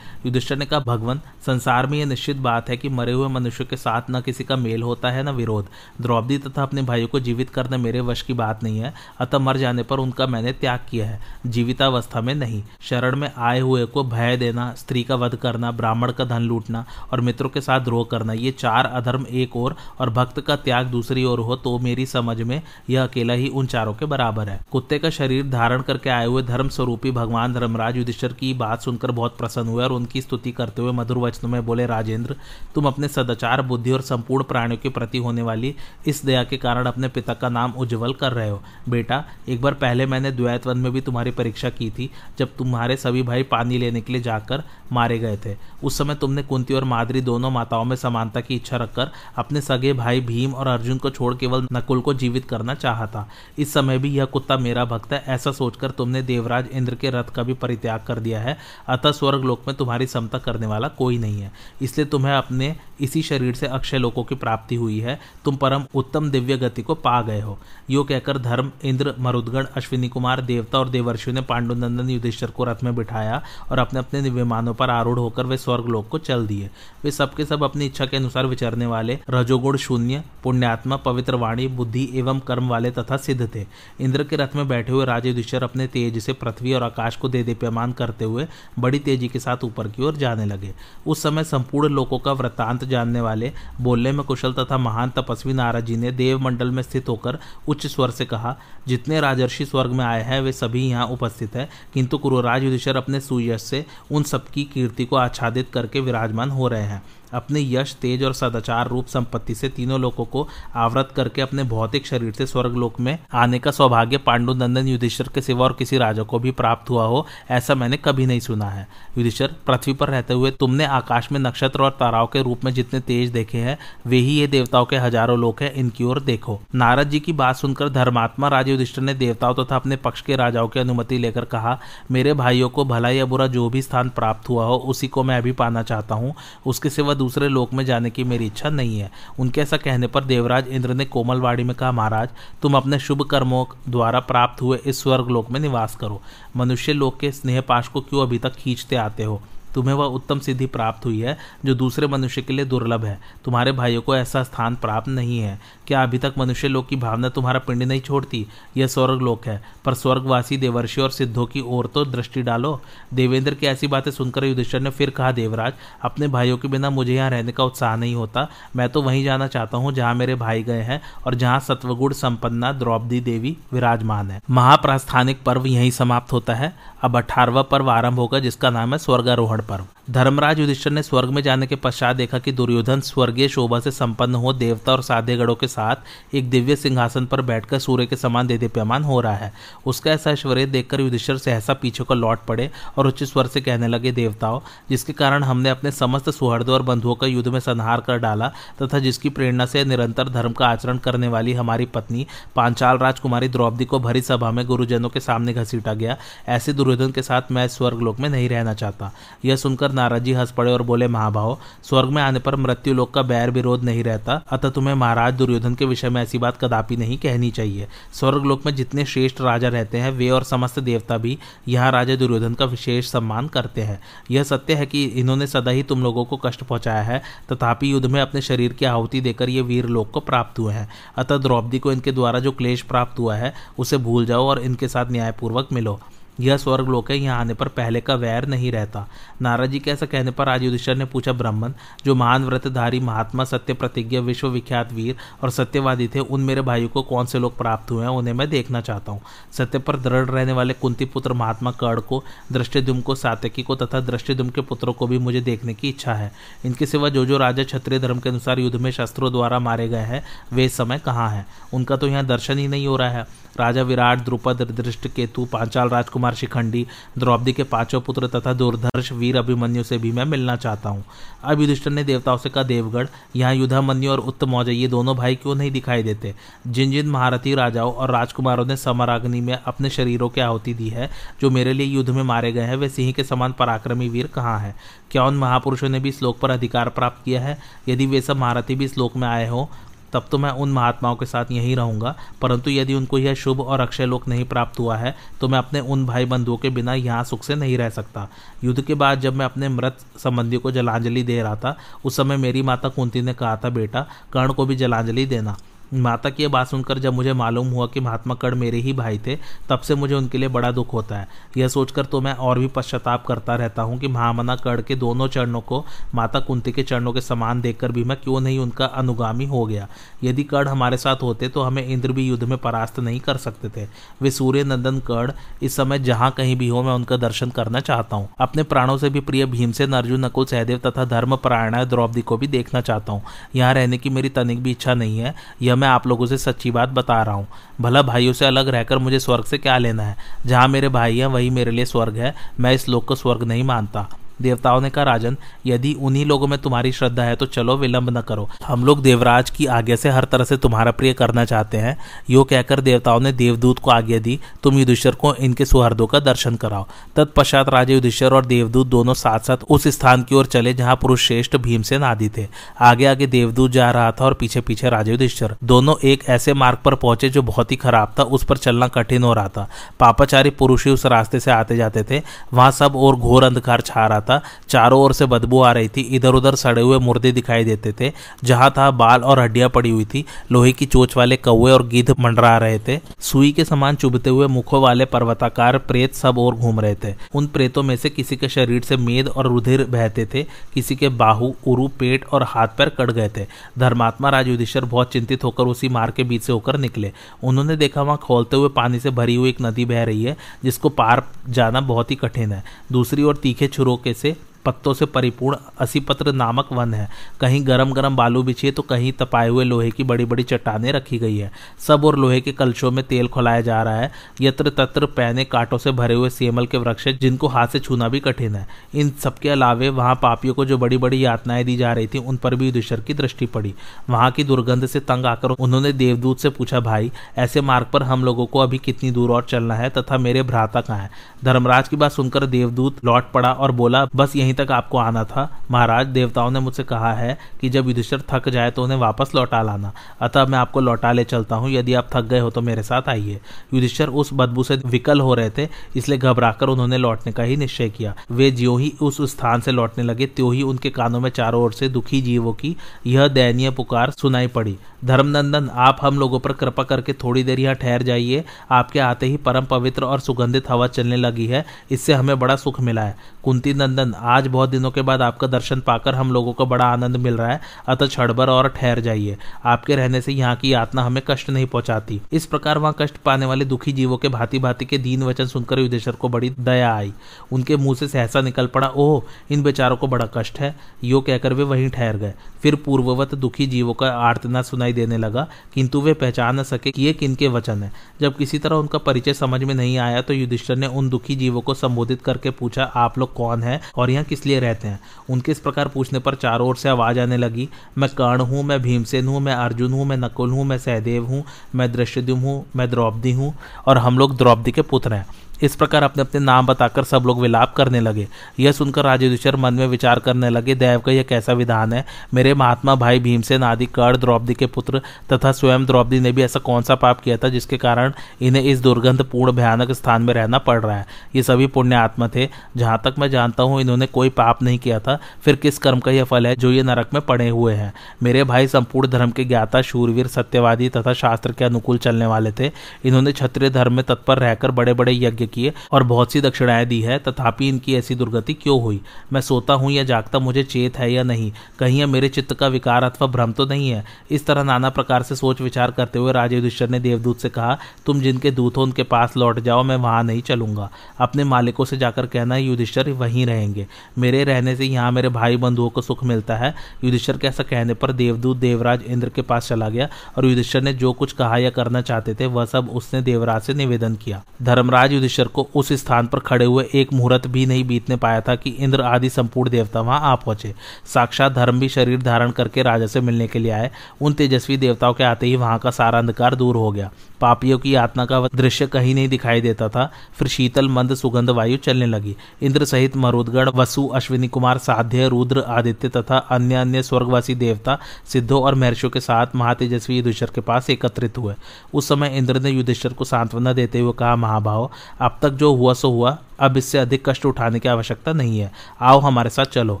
युधिष्ठर ने कहा भगवान संसार में यह निश्चित बात है कि मरे हुए मनुष्य के साथ न किसी का मेल होता है, न विरोध। द्रौपदी तथा अपने भाइयों को जीवित करना मेरे वश की बात नहीं है, अतः मर जाने पर उनका मैंने त्याग किया है। जीवितावस्था में नहीं। शरण में आए हुए को भय देना, स्त्री का वध करना, ब्राह्मण का धन लूटना और मित्रों के साथ द्रोह करना, ये चार अधर्म एक और और भक्त का त्याग दूसरी ओर हो तो मेरी समझ में यह अकेला ही उन चारों के बराबर है। कुत्ते का शरीर धारण करके आए हुए धर्म स्वरूपी भगवान धर्मराज युधिष्ठर की बात सुनकर बहुत प्रसन्न हुए और उनकी स्तुति करते हुए मधुर वचनों में बोले, राजेंद्र, तुम अपने सदाचार, बुद्धि और संपूर्ण प्राणियों के प्रति होने वाली इस दया के कारण अपने पिता का नाम उज्जवल कर रहे हो। बेटा, एक बार पहले मैंने द्वैत वन में भी तुम्हारी परीक्षा की थी, जब तुम्हारे सभी भाई पानी लेने के लिए जाकर मारे गए थे। उस समय तुमने कुंती और मादरी दोनों माताओं में समानता की इच्छा रखकर अपने सगे भाई भीम और अर्जुन को छोड़ केवल नकुल को जीवित करना चाहा था। इस समय भी यह कुत्ता मेरा भक्त है, ऐसा सोचकर तुमने देवराज इंद्र के रथ का भी परित्याग कर दिया है। अतः स्वर्ग लोक में तुम्हारी समता करने वाला कोई नहीं है। इसलिए तुम्हें अपने इसी शरीर से अक्षय लोकों की प्राप्ति हुई है। तुम परम उत्तम दिव्य गति को पा गए हो। यो कहकर धर्म, इंद्र, मरुदगण, अश्विनी कुमार, देवता और देवर्षियों ने पांडुनंदन युधिष्ठर को रथ में बिठाया और अपने अपने विमानों पर आरूढ़ होकर वे स्वर्ग लोक को चल दिए। वे सबके सब अपनी इच्छा के अनुसार विचरने वाले रजोगुण, शून्य, पुण्यात्मा, पवित्र वाणी, बुद्धि एवं कर्म वाले तथा सिद्ध थे। इंद्र के रथ में बैठे हुए राजे अपने तेज से पृथ्वी और आकाश को दे दीप्यमान करते हुए बड़ी तेज़ी के साथ ऊपर की ओर जाने लगे। उस समय संपूर्ण लोकों का वृतांत जानने वाले, बोलने में कुशल तथा महान तपस्वी नारद जी ने देवमंडल में स्थित होकर उच्च स्वर से कहा, जितने राजर्षि स्वर्ग में आए हैं, वे सभी यहाँ उपस्थित हैं। किंतु कुरुराज युधिष्ठर अपने सुयश से उन सबकी कीर्ति को आच्छादित करके विराजमान हो रहे हैं। अपने यश, तेज और सदाचार रूप संपत्ति से तीनों लोगों को आवृत करके अपने भौतिक शरीर से स्वर्ग लोक में आने का सौभाग्य पांडु नंदन युधिष्ठर के सिवा और किसी राजा को भी प्राप्त हुआ हो, ऐसा मैंने कभी नहीं सुना है। युधिष्ठर, पृथ्वी पर रहते हुए तुमने आकाश में नक्षत्र और ताराओं के रूप में जितने तेज देखे हैं, वे ही ये देवताओं के हज़ारों लोग हैं, इनकी ओर देखो। नारद जी की बात सुनकर धर्मात्मा राजा युधिष्ठर ने देवताओं तथा अपने पक्ष के राजाओं की अनुमति लेकर कहा, मेरे भाइयों को भला या बुरा जो भी स्थान प्राप्त हुआ हो, उसी को मैं अभी पाना चाहता हूँ। उसके सिवा दूसरे लोक में जाने की मेरी इच्छा नहीं है। उनके ऐसा कहने पर देवराज इंद्र ने कोमलवाड़ी में कहा, महाराज, तुम अपने शुभ कर्मों द्वारा प्राप्त हुए इस स्वर्ग लोक में निवास करो। मनुष्य लोक के स्नेह पाश को क्यों अभी तक खींचते आते हो? तुम्हें वह उत्तम सिद्धि प्राप्त हुई है, जो दूसरे मनुष्य के लिए दुर्लभ है। तुम्हारे भाइयों को ऐसा स्थान प्राप्त नहीं है। क्या अभी तक मनुष्य लोक की भावना तुम्हारा पिंड नहीं छोड़ती? यह स्वर्ग लोक है, पर स्वर्गवासी देवर्षि और सिद्धों की ओर तो दृष्टि डालो। देवेंद्र की ऐसी बातें सुनकर युधिष्ठर ने फिर कहा, देवराज, अपने भाइयों के बिना मुझे यहाँ रहने का उत्साह नहीं होता। मैं तो वहीं जाना चाहता हूँ, जहाँ मेरे भाई गए हैं और जहाँ सत्वगुण संपन्ना द्रौपदी देवी विराजमान है। महाप्रास्थानिक पर्व यहीं समाप्त होता है। अब अठारवा पर्व आरंभ होगा, जिसका नाम है स्वर्गारोहण। पर्व धर्मराज युधिष्ठर ने स्वर्ग में जाने के पश्चात देखा कि दुर्योधन स्वर्गीय शोभा से संपन्न हो देवता और साधे गढ़ों के साथ एक दिव्य सिंहासन पर बैठकर सूर्य के समान दे दीप्यमान हो रहा है। उसका ऐसा ऐश्वर्य देखकर युधिष्ठर सहसा पीछे को लौट पड़े और उच्च स्वर से कहने लगे, देवताओं, जिसके कारण हमने अपने समस्त सुहृदों और बंधुओं का युद्ध में संहार कर डाला तथा जिसकी प्रेरणा से निरंतर धर्म का आचरण करने वाली हमारी पत्नी पांचाल राजकुमारी द्रौपदी को भरी सभा में गुरुजनों के सामने घसीटा गया, ऐसे दुर्योधन के साथ मैं स्वर्ग लोक में नहीं रहना चाहता। यह सुनकर नाराजी हंस पड़े और बोले, महाभाव, स्वर्ग में आने पर मृत्यु लोक का बैर विरोध नहीं रहता। अतः तुम्हें महाराज दुर्योधन के विषय में ऐसी बात कदापि नहीं कहनी चाहिए। स्वर्ग लोक में जितने श्रेष्ठ राजा रहते हैं, वे और समस्त देवता भी यहाँ राजा दुर्योधन का विशेष सम्मान करते हैं। यह सत्य है कि इन्होंने सदा ही तुम लोगों को कष्ट पहुँचाया है। तथापि युद्ध में अपने शरीर की आहुति देकर ये वीर लोक को प्राप्त हुए हैं। अतः द्रौपदी को इनके द्वारा जो क्लेश प्राप्त हुआ है, उसे भूल जाओ और इनके साथ न्यायपूर्वक मिलो। यह स्वर्ग लोक है, यहाँ आने पर पहले का वैर नहीं रहता। नाराज़ के ऐसा कहने पर आज युधिष्ठर ने पूछा, ब्राह्मण, जो महान व्रतधारी महात्मा, सत्य प्रतिज्ञा विश्व विख्यात वीर और सत्यवादी थे, उन मेरे भाइयों को कौन से लोग प्राप्त हुए हैं, उन्हें मैं देखना चाहता हूँ। सत्य पर दृढ़ रहने वाले कुंती पुत्र महात्मा कर्ण को दृष्टिदुम को सातकी को तथा दृष्टिदुम के पुत्रों को भी मुझे देखने की इच्छा है। इनके सिवा जो जो राजा क्षत्रिय धर्म के अनुसार युद्ध में शस्त्रों द्वारा मारे गए हैं, वे इस समय कहाँ हैं? उनका तो यहाँ दर्शन ही नहीं हो रहा है। राजा विराट, द्रुपद दृष्ट केतु, पांचाल, राजकुमार, शिखंडी, द्रौपदी के पाँचों पुत्र तथा दुर्धर्ष, वीर अभिमन्यु से भी मैं मिलना चाहता हूँ। अब युधिष्ठर ने देवताओं से कहा देवगढ़ यहाँ युद्धामन्यु और उत्तम ये दोनों भाई क्यों नहीं दिखाई देते? जिन जिन महारथी राजाओं और राजकुमारों ने समराग्नि में अपने शरीरों की आहुति दी है, जो मेरे लिए युद्ध में मारे गए हैं, वे सिंह के समान पराक्रमी वीर कहाँ हैं? क्या उन महापुरुषों ने भी श्लोक पर अधिकार प्राप्त किया है? यदि वे सब महारथी भी श्लोक में आए हो तब तो मैं उन महात्माओं के साथ यहीं रहूँगा। परंतु यदि उनको यह शुभ और अक्षय लोक नहीं प्राप्त हुआ है तो मैं अपने उन भाई बंधुओं के बिना यहाँ सुख से नहीं रह सकता। युद्ध के बाद जब मैं अपने मृत संबंधियों को जलांजलि दे रहा था, उस समय मेरी माता कुंती ने कहा था, बेटा, कर्ण को भी जलांजलि देना। माता की यह बात सुनकर जब मुझे मालूम हुआ कि महात्मा कर्ण मेरे ही भाई थे, तब से मुझे उनके लिए बड़ा दुख होता है। यह सोचकर तो मैं और भी पश्चाताप करता रहता हूँ कि महामना कर्ण के दोनों चरणों को, माता कुंती के चरणों के समान देखकर भी मैं क्यों नहीं उनका अनुगामी हो गया। यदि कर्ण हमारे साथ होते तो हमें इंद्र भी युद्ध में परास्त नहीं कर सकते थे। वे सूर्य नंदन कर्ण, इस समय जहाँ कहीं भी हो मैं उनका दर्शन करना चाहता हूँ। अपने प्राणों से भी प्रिय भीमसेन, अर्जुन, नकुल, सहदेव तथा धर्म परायण द्रौपदी को भी देखना चाहता हूँ। यहाँ रहने की मेरी तनिक भी इच्छा नहीं है। यह मैं आप लोगों से सच्ची बात बता रहा हूँ। भला भाइयों से अलग रहकर मुझे स्वर्ग से क्या लेना है? जहाँ मेरे भाई हैं, वही मेरे लिए स्वर्ग है। मैं इस लोक को स्वर्ग नहीं मानता। देवताओं ने कहा, राजन, यदि उन्हीं लोगों में तुम्हारी श्रद्धा है तो चलो विलंब न करो। हम लोग देवराज की आज्ञा से हर तरह से तुम्हारा प्रिय करना चाहते हैं। यो कहकर देवताओं ने देवदूत को आज्ञा दी, तुम युधिष्ठर को इनके सुहर्दों का दर्शन कराओ। तत्पश्चात राजा युधिष्ठर और देवदूत दोनों साथ साथ उस स्थान की ओर चले, जहाँ पुरुष श्रेष्ठ भीमसेन आदि थे। आगे आगे देवदूत जा रहा था और पीछे पीछे राजा युधिष्ठर। दोनों एक ऐसे मार्ग पर पहुँचे, जो बहुत ही खराब था, उस पर चलना कठिन हो रहा था। पापाचारी पुरुष ही उस रास्ते से आते जाते थे। वहाँ सब और घोर अंधकार छा रहा था। था। चारों ओर से बदबू आ रही थी। इधर उधर सड़े हुए मुर्दे दिखाई देते थे। जहाँ था, बाल और हड्डियाँ पड़ी हुई थी। लोहे की चोच वाले कौए और गिद्ध मंडरा रहे थे। सुई के समान चुभते हुए मुखों वाले पर्वताकार प्रेत सब और घूम रहे थे। उन प्रेतों में से किसी के शरीर से मेद और रुधिर बहते थे। किसी के बाहु, उरु, पेट और हाथ पैर कट गए थे। धर्मात्मा राज युधिष्ठर बहुत चिंतित होकर उसी मार्ग के बीच से होकर निकले। उन्होंने देखा, वहाँ खोलते हुए पानी से भरी हुई एक नदी बह रही है, जिसको पार जाना बहुत ही कठिन है। दूसरी ओर तीखे छुरों के से पत्तों से परिपूर्ण असीपत्र नामक वन है। कहीं गरम गरम बालू बिछी तो कहीं तपाए हुए लोहे की बड़ी बड़ी चट्टाने रखी गई है। सब और लोहे के कलशों में तेल खुलाया जा रहा है। यत्र तत्र पैने कांटों से भरे हुए सेमल के वृक्ष है, जिनको हाथ से छूना भी कठिन है। इन सबके अलावे वहाँ पापियों को जो बड़ी बड़ी यातनाएँ दी जा रही थी, उन पर भी युधिष्ठर की दृष्टि पड़ी। वहाँ की दुर्गंध से तंग आकर उन्होंने देवदूत से पूछा, भाई, ऐसे मार्ग पर हम लोगों को अभी कितनी दूर और चलना है तथा मेरे भ्राता कहाँ है? धर्मराज की बात सुनकर देवदूत लौट पड़ा और बोला, बस यहीं तक आपको आना था। महाराज, देवताओं ने मुझसे कहा है कि जब युधिष्ठर थक जाए तो उन्हें वापस लौटा लाना। अतः मैं आपको लौटा ले चलता हूँ। यदि आप थक गए हो तो मेरे साथ आइए। युधिष्ठर उस बदबू से विकल हो रहे थे, इसलिए घबराकर उन्होंने लौटने का ही निश्चय किया। वे ज्यो ही उस स्थान से लौटने लगे, त्यों ही उनके कानों में चारों ओर से दुखी जीवों की यह दयनीय पुकार सुनाई पड़ी। धर्मनंदन, आप हम लोगों पर कृपा करके थोड़ी देर यहाँ ठहर जाइए। आपके आते ही परम पवित्र और सुगंधित हवा चलने लगी है। इससे हमें बड़ा सुख मिला है। कुंती नंदन आज बहुत दिनों के बाद आपका दर्शन पाकर हम लोगों को बड़ा आनंद मिल रहा है। अतः छड़बर और ठहर जाइए। आपके रहने से यहाँ की यातना हमें कष्ट नहीं पहुंचाती। इस प्रकार वहाँ कष्ट पाने वाले दुखी जीवों के भांति भांति के दीन वचन सुनकर युद्धेश्वर को बड़ी दया आई। उनके मुँह से सहसा निकल पड़ा, ओह, इन बेचारों को बड़ा कष्ट है। यो कहकर वे वहीं ठहर गए। फिर पूर्ववत दुखी जीवों का आर्तना सुनाई देने लगा, किंतु वे पहचान न सके कि ये किनके वचन है। जब किसी तरह उनका परिचय समझ में नहीं आया तो युधिष्ठर ने उन दुखी जीवों को संबोधित करके पूछा, आप लोग कौन है और यहाँ किस लिए रहते हैं? उनके इस प्रकार पूछने पर चारों ओर से आवाज़ आने लगी। मैं कर्ण हूँ, मैं भीमसेन हूँ, मैं अर्जुन हूँ, मैं नकुल हूँ, मैं सहदेव हूँ, मैं दृश्यद्युम हूँ, मैं द्रौपदी हूँ और हम लोग द्रौपदी के पुत्र हैं। इस प्रकार अपने अपने नाम बताकर सब लोग विलाप करने लगे। यह सुनकर राजा युधिष्ठिर मन में विचार करने लगे, देव का यह कैसा विधान है? मेरे महात्मा भाई भीमसेन आदि कर्ण द्रौपदी के पुत्र तथा स्वयं द्रौपदी ने भी ऐसा कौन सा पाप किया था जिसके कारण इन्हें इस दुर्गंध पूर्ण भयानक स्थान में रहना पड़ रहा है? ये सभी पुण्य आत्मा थे। जहाँ तक मैं जानता हूँ, इन्होंने कोई पाप नहीं किया था। फिर किस कर्म का यह फल है जो ये नरक में पड़े हुए हैं? मेरे भाई संपूर्ण धर्म के ज्ञाता, शूरवीर, सत्यवादी तथा शास्त्र के अनुकूल चलने वाले थे। इन्होंने क्षत्रिय धर्म में तत्पर रहकर बड़े बड़े यज्ञ किए और बहुत सी दक्षिणाएँ दी है, तथापि इनकी ऐसी दुर्गति क्यों हुई? मैं सोता हूँ या जागता मुझे चेत है या नहीं? कहीं यह मेरे चित्त का विकार अथवा भ्रम तो नहीं है? इस तरह नाना प्रकार से सोच विचार करते हुए राजे ने देवदूत से कहा, तुम जिनके दूत हो उनके पास लौट जाओ, मैं वहाँ नहीं चलूँगा। अपने मालिकों से जाकर कहना, युधिष्ठर, वहीं रहेंगे। मेरे रहने से यहाँ मेरे भाई बंधुओं को सुख मिलता है। युधिष्ठर के ऐसा कहने पर देवदूत देवराज इंद्र के पास चला गया और युधिष्ठर ने जो कुछ कहा या करना चाहते थे, वह सब उसने देवराज से निवेदन किया। धर्मराज युधिष्ठर को उस स्थान पर खड़े हुए एक मुहूर्त भी नहीं बीतने पाया था कि इंद्र आदि संपूर्ण देवता वहाँ आ पहुँचे। साक्षात धर्म भी शरीर धारण करके राजा से मिलने के लिए आए। उन तेजस्वी देवताओं के आते ही वहाँ का सारा अंधकार दूर हो गया। पापियों की यातना का दृश्य कहीं नहीं दिखाई देता था। फिर शीतल, मंद, सुगंध, वायु चलने लगी। इंद्र सहित मरुदगढ़ वसु, अश्विनी कुमार, साध्य, रुद्र, आदित्य तथा अन्य अन्य स्वर्गवासी देवता, सिद्धों और महर्षियों के साथ महातेजस्वी युधिष्ठर के पास एकत्रित हुए। उस समय इंद्र ने युधिष्ठर को सांत्वना देते हुए कहा, महाभाव, अब तक जो हुआ सो हुआ, अब इससे अधिक कष्ट उठाने की आवश्यकता नहीं है। आओ हमारे साथ चलो।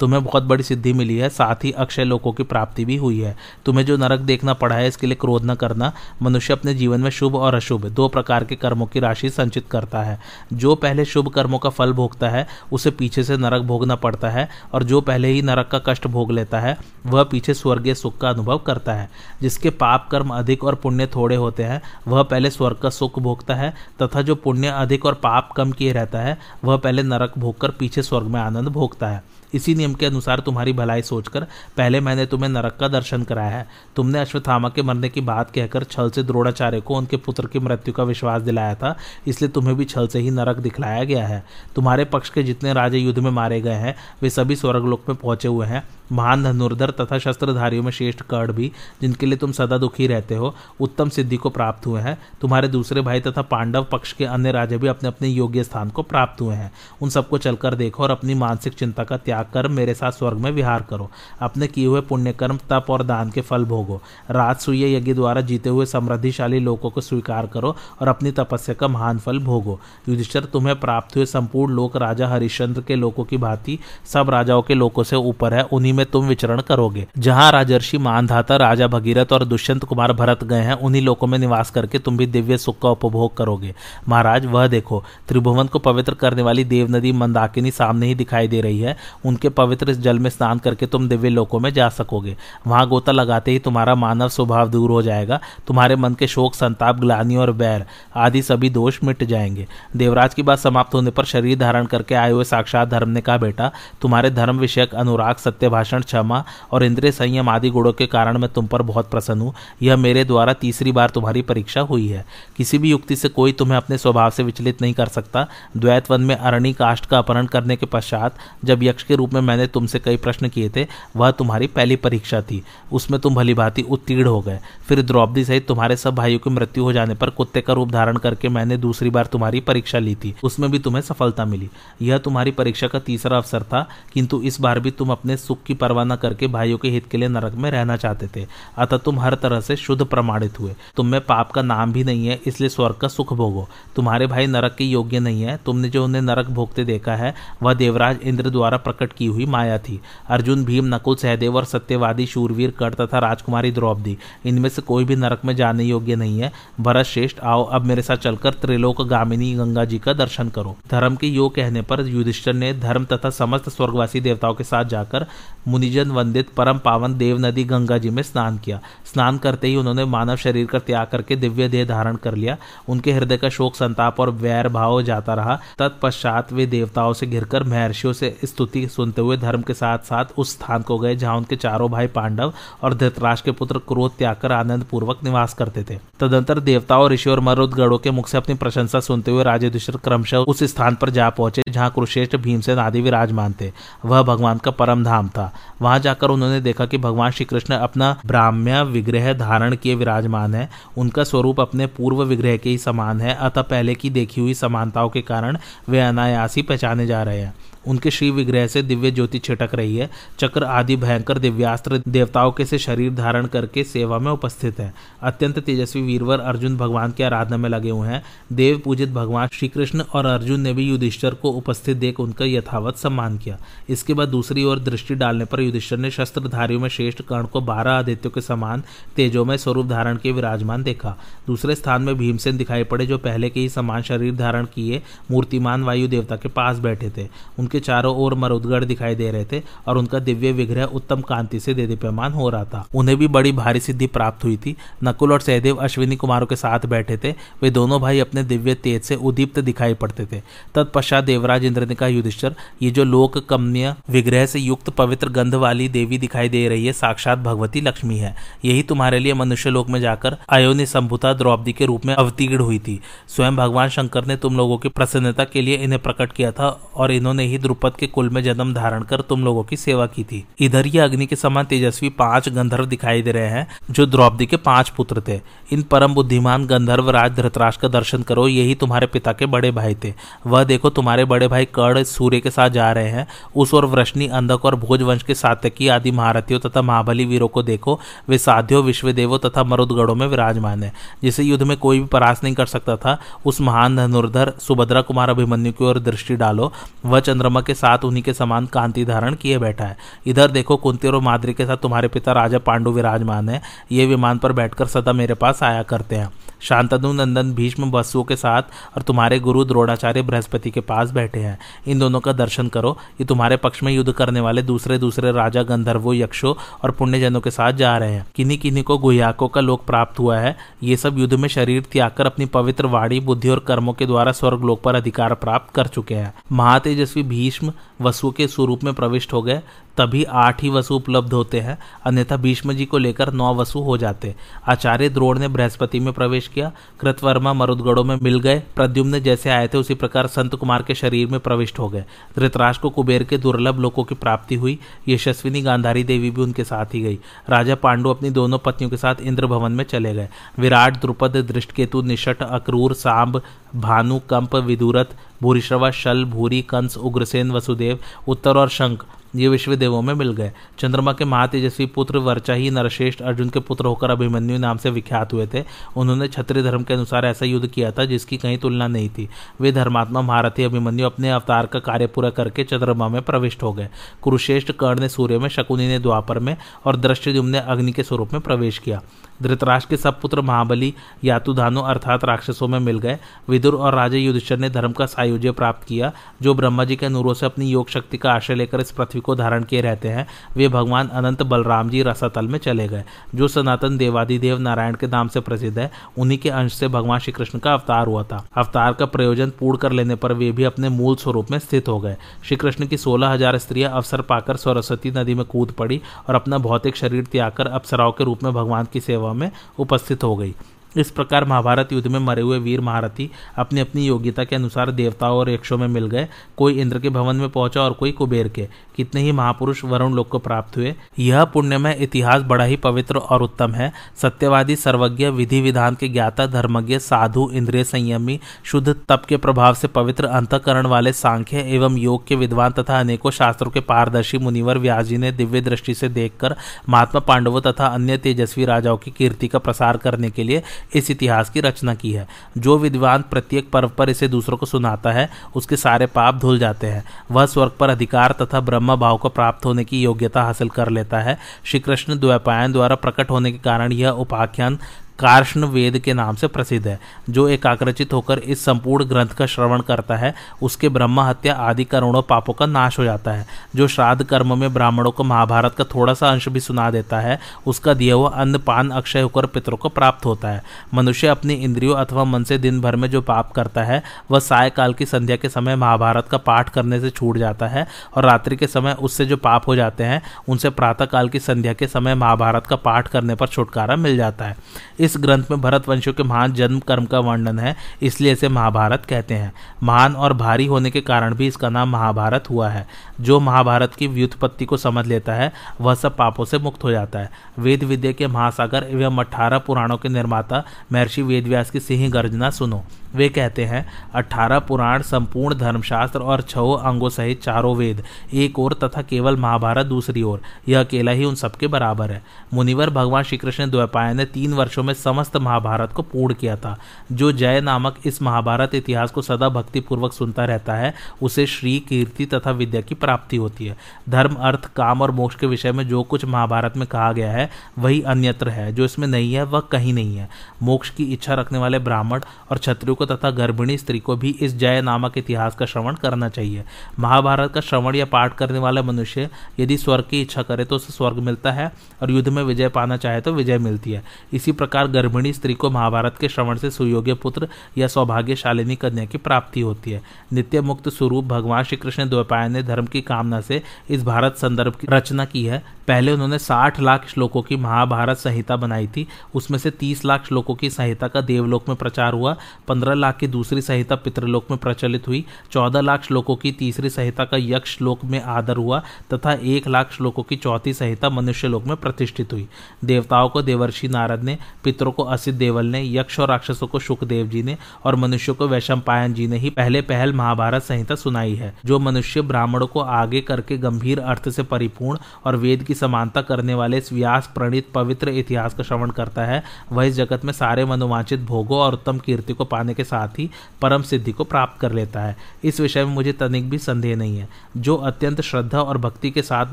तुम्हें बहुत बड़ी सिद्धि मिली है, साथ ही अक्षय लोकों की प्राप्ति भी हुई है। तुम्हें जो नरक देखना पड़ा है, इसके लिए क्रोध न करना। मनुष्य अपने जीवन में शुभ और अशुभ, दो प्रकार के कर्मों की राशि संचित करता है। जो पहले शुभ कर्मों का फल भोगता है, उसे पीछे से नरक भोगना पड़ता है, और जो पहले ही नरक का कष्ट भोग लेता है, वह पीछे स्वर्गीय सुख का अनुभव करता है। जिसके पाप कर्म अधिक और पुण्य थोड़े होते हैं, वह पहले स्वर्ग का सुख भोगता है, तथा जो पुण्य अधिक और पाप कम किए रहता है, वह पहले नरक भोगकर पीछे स्वर्ग में आनंद भोगता है। इसी नियम के अनुसार तुम्हारी भलाई सोचकर पहले मैंने तुम्हें नरक का दर्शन कराया है। तुमने अश्वत्थामा के मरने की बात कहकर छल से द्रोणाचार्य को उनके पुत्र की मृत्यु का विश्वास दिलाया था, इसलिए तुम्हें भी छल से ही नरक दिखलाया गया है। तुम्हारे पक्ष के जितने राजे युद्ध में मारे गए हैं, वे सभी स्वर्गलोक में पहुँचे हुए हैं। महान धनुर्धर तथा शस्त्रधारियों में श्रेष्ठ कर्ण भी, जिनके लिए तुम सदा दुखी रहते हो, उत्तम सिद्धि को प्राप्त हुए हैं। तुम्हारे दूसरे भाई तथा पांडव पक्ष के अन्य राजे भी अपने अपने योग्य स्थान को प्राप्त हुए हैं। उन सबको चलकर देखो और अपनी मानसिक चिंता का त्याग कर मेरे साथ स्वर्ग में विहार करो। अपने किए हुए पुण्यकर्म, तप और दान के फल भोगो। रात राजसूय यज्ञ द्वारा जीते हुए समृद्धिशाली लोगों को स्वीकार करो और अपनी तपस्या का महान फल भोगो। युधिष्ठर, तुम्हें प्राप्त हुए संपूर्ण लोक राजा हरिश्चंद्र के लोकों की भांति, सब राजाओं के लोकों से ऊपर है, उन्हीं में तुम विचरण करोगे। जहाँ राजर्षि, मानधाता, राजा भगीरथ और दुष्यंत कुमार भरत गए हैं, उन्हीं लोकों में निवास करके तुम भी दिव्य सुख का उपभोग करोगे। महाराज, वह देखो, त्रिभुवन को पवित्र करने वाली देव नदी मंदाकिनी सामने ही दिखाई दे रही है। उनके पवित्र जल में स्नान करके तुम दिव्य लोकों में जा सकोगे। वहाँ गोता लगाते ही तुम्हारा मानव स्वभाव दूर हो जाएगा। तुम्हारे मन के शोक, संताप, ग्लानी और बैर आदि सभी दोष मिट जाएँगे। देवराज की बात समाप्त होने पर शरीर धारण करके आए हुए साक्षात धर्म ने कहा, बेटा, तुम्हारे धर्म विषयक अनुराग सत्य भाषण क्षमा और इंद्रिय संयम आदि गुणों के कारण मैं तुम पर बहुत प्रसन्न हूँ। यह मेरे द्वारा तीसरी बार तुम्हारी परीक्षा हुई है। किसी भी युक्ति से कोई तुम्हें अपने स्वभाव से विचलित नहीं कर सकता। द्वैत वन में अरणी काष्ट का अपहरण करने के पश्चात जब यक्ष के रूप में मैंने तुमसे कई प्रश्न किए थे, वह तुम्हारी पहली परीक्षा थी। उसमें तुम भली भांति उत्तीर्ण हो गए। फिर द्रौपदी सहित तुम्हारे सब भाइयों की मृत्यु हो जाने पर कुत्ते का रूप धारण करके मैंने दूसरी बार तुम्हारी परीक्षा ली थी। उसमें भी तुम्हें सफलता मिली। यह तुम्हारी परीक्षा का तीसरा अवसर था, किंतु इस बार भी तुम अपने सुख की परवाह न करके भाइयों के हित के लिए नरक में रहना चाहते थे। अतः तुम हर तरह से शुद्ध प्रमाणित हुए। तुम में पाप का नाम भी नहीं है, इसलिए स्वर्ग का सुख भोगो। तुम्हारे भाई नरक के योग्य नहीं है। तुमने जो उन्हें नरक भोगते देखा है, वह देवराज इंद्र द्वारा प्रकट की हुई माया थी। अर्जुन, भीम, नकुल, सहदेव और सत्यवादी शूरवीर कट तथा राजकुमारी द्रौपदी, इनमें से कोई भी नरक में जाने योग्य नहीं है। भरत श्रेष्ठ, आओ अब मेरे साथ चलकर त्रिलोक गामिनी गंगा जी का दर्शन करो। धर्म के योग कहने पर युधिष्ठर ने धर्म तथा समस्त स्वर्गवासी देवताओं के साथ जाकर मुनिजन वंदित परम पावन देव नदी गंगा जी में स्नान किया। स्नान करते ही उन्होंने मानव शरीर का त्याग करके दिव्य देह धारण कर लिया। उनके हृदय का शोक, संताप और वैर भाव जाता रहा। तत्पश्चात वे देवताओं से घिरकर महर्षियों से स्तुति सुनते हुए धर्म के साथ साथ उस स्थान को गए जहाँ उनके चारों भाई पांडव और धृतराज के पुत्र क्रोध त्याग कर आनंद पूर्वक निवास करते थे। तदंतर देवताओं ऋषि और मरुदगढ़ों के मुख से अपनी प्रशंसा सुनते हुए राजे क्रमशः उस स्थान पर जा पहुँचे, जहाँ कुरुश्रेष्ठ भीमसेन आदि विराजमान थे। वह भगवान का परम धाम था। वहाँ जाकर उन्होंने देखा कि भगवान श्री कृष्ण अपना ब्राह्म्य विग्रह धारण किए विराजमान है। उनका स्वरूप अपने पूर्व विग्रह के ही समान है, अतः पहले की देखी हुई समानताओं के कारण वे अनायासी पहचाने जा रहे हैं। उनके श्री विग्रह से दिव्य ज्योति छिटक रही है। चक्र आदि भयंकर दिव्यास्त्र देवताओं के से शरीर धारण करके सेवा में उपस्थित है। अत्यंत तेजस्वी वीरवर अर्जुन भगवान की आराधना में लगे हुए हैं। देव पूजित भगवान श्री कृष्ण और अर्जुन ने भी युधिष्ठर को उपस्थित देख उनका यथावत सम्मान किया। इसके बाद दूसरी ओर दृष्टि डालने पर युधिष्ठर ने शस्त्रधारियों में श्रेष्ठ कर्ण को बारह आदित्यों के समान तेजो स्वरूप धारण के विराजमान देखा। दूसरे स्थान में भीमसेन दिखाई पड़े, जो पहले के ही समान शरीर धारण किए मूर्तिमान वायु देवता के पास बैठे थे। उनके चारों ओर मरुदगढ़ दिखाई दे रहे थे और उनका दिव्य विग्रह उत्तम कांति से देदीप्यमान हो रहा था। उन्हें भी बड़ी भारी सिद्धि प्राप्त हुई थी। नकुल और सहदेव अश्विनी कुमारों के साथ बैठे थे। वे दोनों भाई अपने दिव्य तेज से उदीप्त दिखाई पड़ते थे। तत्पश्चात देवराज इंद्र ने कहा युधिष्ठर, ये जो लोक कमनीय विग्रह से युक्त पवित्र गंध वाली देवी दिखाई दे रही है, साक्षात भगवती लक्ष्मी है। यही तुम्हारे लिए मनुष्य लोक में जाकर अयोनि संभुता द्रौपदी के रूप में अवतीर्ण हुई थी। स्वयं भगवान शंकर ने तुम लोगों की प्रसन्नता के लिए इन्हें प्रकट किया था और इन्होंने ही द्रुपद के कुल में जन्म धारण कर तुम लोगों की सेवा की थी। इधर ही अग्नि के समान तेजस्वी पाँच गंधर्व दिखाई दे रहे हैं, जो द्रौपदी के पाँच पुत्र थे। इन परम बुद्धिमान गंधर्व राज धृतराज का दर्शन करो, यही तुम्हारे पिता के बड़े भाई थे। वह देखो, तुम्हारे बड़े भाई कर्ण सूर्य के साथ जा रहे हैं। उस और वृष्णि, अंधक और भोज वंश के सात्यकी आदि महारथियों तथा महाबली वीरों को देखो। वे साध्यो, विश्वदेवों तथा मरुदगढ़ों में विराजमान है। जिसे युद्ध में कोई भी परास नहीं कर सकता था, उस महान धनुर्धर सुभद्रा कुमार अभिमन्यु की ओर दृष्टि डालो। वह चंद्रमा के साथ उन्हीं के समान कांति धारण किए बैठा है। इधर देखो, कुंती और माद्री के साथ तुम्हारे पिता राजा पांडु विराजमान है। ये विमान पर बैठकर सदा मेरे पास आया करते हैं। शांतनु नंदन भीष्म वसुओं के साथ और तुम्हारे गुरु द्रोणाचार्य बृहस्पति के पास बैठे हैं। इन दोनों का दर्शन करो। ये तुम्हारे पक्ष में युद्ध करने वाले दूसरे दूसरे राजा गंधर्वो, यक्षों और पुण्यजनों के साथ जा रहे हैं। किन्हीं किन्हीं को गुयाकों का लोक प्राप्त हुआ है। ये सब युद्ध में शरीर त्याग कर अपनी पवित्र वाणी, बुद्धि और कर्मों के द्वारा स्वर्ग लोक पर अधिकार प्राप्त कर चुके हैं। महातेजस्वी भीष्म वसु के स्वरूप में प्रविष्ट हो गए। तभी आठ ही वसु उपलब्ध होते हैं। अन्यथा भीष्म जी को लेकर नौ वसु हो जाते। आचार्य द्रोण ने बृहस्पति में प्रवेश किया। कृतवर्मा मरुदगढ़ों में मिल गए। प्रद्युम्न जैसे आए थे, उसी प्रकार संत कुमार के शरीर में प्रविष्ट हो गए। धृतराज को कुबेर के दुर्लभ लोकों की प्राप्ति हुई। यशस्विनी गांधारी देवी भी उनके साथ ही गई। राजा पांडु अपनी दोनों पत्नियों के साथ इंद्र भवन में चले गए। विराट, द्रुपद, दृष्टकेतु, निषट, अक्रूर, सांब, भानु, कंप, विदुरथ, भूरिश्रवा, शल, भूरी, कंस, उग्रसेन, वसुदेव, उत्तर और शंख। ये विश्व देवों में मिल गए। चंद्रमा के महातेजस्वी पुत्र वर्चा ही नरश्रेष्ठ अर्जुन के पुत्र होकर अभिमन्यु नाम से विख्यात हुए थे। उन्होंने क्षत्रिय धर्म के अनुसार ऐसा युद्ध किया था, जिसकी कहीं तुलना नहीं थी। वे धर्मात्मा महारथी अभिमन्यु अपने अवतार का कार्य पूरा करके चंद्रमा में प्रविष्ट हो गए। कुरुश्रेष्ठ कर्ण ने सूर्य में, शकुनी ने द्वापर में और दृष्टि ने अग्नि के स्वरूप में प्रवेश किया। धृतराष्ट्र के सब पुत्र महाबली यातुधानु अर्थात राक्षसों में मिल गए। विदुर और राजा युधिष्ठर ने धर्म का सायुज्य प्राप्त किया, जो ब्रह्मा जी के अनुरोध से अपनी योग शक्ति का आश्रय लेकर इस पृथ्वी को धारण किए रहते हैं। वे भगवान अनंत बलराम जी रसातल में चले गए, जो सनातन देवादिदेव नारायण के नाम से प्रसिद्ध है। उन्हीं के अंश से भगवान श्री कृष्ण का अवतार हुआ था। अवतार का प्रयोजन पूर्ण कर लेने पर वे भी अपने मूल स्वरूप में स्थित हो गए। श्री कृष्ण की सोलह हज़ार स्त्रियाँ अवसर पाकर सरस्वती नदी में कूद पड़ी और अपना भौतिक शरीर त्याग कर अप्सराओं के रूप में भगवान की सेवा सेवा में उपस्थित हो गई। इस प्रकार महाभारत युद्ध में मरे हुए वीर महारथी अपनी अपनी योग्यता के अनुसार देवताओं और यक्षों में मिल गए। कोई इंद्र के भवन में पहुँचा और कोई कुबेर के। कितने ही महापुरुष वरुण लोक को प्राप्त हुए। यह पुण्यमय इतिहास बड़ा ही पवित्र और उत्तम है। सत्यवादी, सर्वज्ञ, विधि विधान के ज्ञाता, धर्मज्ञ, साधु, इंद्रिय संयमी, शुद्ध तप के प्रभाव से पवित्र अंतकरण वाले सांख्य एवं योग के विद्वान तथा अनेकों शास्त्रों के पारदर्शी मुनिवर व्यास जी ने दिव्य दृष्टि से देखकर महात्मा पांडवों तथा अन्य तेजस्वी राजाओं की कीर्ति का प्रसार करने के लिए इस इतिहास की रचना की है। जो विद्वान प्रत्येक पर्व पर इसे दूसरों को सुनाता है, उसके सारे पाप धुल जाते हैं। वह स्वर्ग पर अधिकार तथा ब्रह्म भाव को प्राप्त होने की योग्यता हासिल कर लेता है। श्री कृष्ण द्वैपायन द्वारा प्रकट होने के कारण यह उपाख्यान कार्ष्ण वेद के नाम से प्रसिद्ध है, जो एकाग्रचित होकर इस संपूर्ण ग्रंथ का श्रवण करता है, उसके ब्रह्म हत्या आदि करोड़ों पापों का नाश हो जाता है। जो श्राद्ध कर्म में ब्राह्मणों को महाभारत का थोड़ा सा अंश भी सुना देता है, उसका दिया हुआ अन्न पान अक्षय होकर पितरों को प्राप्त होता है। मनुष्य अपनी इंद्रियों अथवा मन से दिन भर में जो पाप करता है, वह सायकाल की संध्या के समय महाभारत का पाठ करने से छूट जाता है और रात्रि के समय उससे जो पाप हो जाते हैं, उनसे प्रातःकाल की संध्या के समय महाभारत का पाठ करने पर छुटकारा मिल जाता है। इस ग्रंथ में भरत वंशों के महान जन्म, कर्म का वर्णन है, इसलिए इसे महाभारत कहते हैं। महान और भारी होने के कारण भी इसका नाम महाभारत हुआ है। जो महाभारत की व्युत्पत्ति को समझ लेता है, वह सब पापों से मुक्त हो जाता है। वेद विद्या के महासागर एवं अठारह पुराणों के निर्माता महर्षि वेदव्यास की सिंह गर्जना सुनो। वे कहते हैं, अठारह पुराण, संपूर्ण धर्मशास्त्र और छो अंगों सहित चारों वेद, एक ओर तथा केवल महाभारत दूसरी ओर। यह अकेला ही उन सबके बराबर है। मुनिवर भगवान श्री कृष्ण द्वैपायन ने तीन वर्षों में समस्त महाभारत को पूर्ण किया था। जो जय नामक इस महाभारत इतिहास को सदा भक्तिपूर्वक सुनता रहता है, उसे श्री कीर्ति तथा विद्या की प्राप्ति होती है। धर्म, अर्थ, काम और मोक्ष के विषय में जो कुछ महाभारत में कहा गया है, वही अन्यत्र है। जो इसमें नहीं है, वह कहीं नहीं है। मोक्ष की इच्छा रखने वाले ब्राह्मण और क्षत्रियो को तथा गर्भिणी स्त्री को भी इस जय नामक इतिहास का श्रवण करना चाहिए। महाभारत का श्रवण या पाठ करने वाला मनुष्य यदि स्वर्ग की इच्छा करे तो उसे स्वर्ग मिलता है और युद्ध में विजय पाना चाहे तो विजय मिलती है। इसी प्रकार गर्भिणी स्त्री को महाभारत के श्रवण से सुयोग्य पुत्र या सौभाग्यशालिनी कन्या की प्राप्ति होती है। नित्य मुक्त स्वरूप भगवान श्री कृष्ण द्वैपायन ने धर्म की कामना से इस भारत संदर्भ की रचना की है। पहले उन्होंने 60 लाख श्लोकों की महाभारत संहिता बनाई थी। उसमें से 30 लाख श्लोकों की संहिता का देवलोक में प्रचार हुआ 15 लाख की दूसरी संहिता पितृलोक में प्रचलित हुई 14 लाख श्लोकों की तीसरी संहिता का यक्ष श्लोक में आदर हुआ तथा एक लाख श्लोकों की चौथी संहिता मनुष्य लोक में प्रतिष्ठित हुई। देवताओं को देवर्षि नारद ने, पितरों को असित देवल ने, यक्ष और राक्षसों को सुखदेव जी ने और मनुष्यों को वैशंपायन जी ने ही पहले पहल महाभारत संहिता सुनाई है, जो मनुष्य ब्राह्मणों को आगे करके गंभीर अर्थ से परिपूर्ण और वेद की समानता करने वाले इस व्यास प्रणीत पवित्र इतिहास का श्रवण करता है। वह इस जगत में सारे मनोवांचित भोगों और उत्तम कीर्ति को पाने के साथ ही परम सिद्धि को प्राप्त कर लेता है। इस विषय में मुझे तनिक भी संदेह नहीं है। जो अत्यंत श्रद्धा और भक्ति के साथ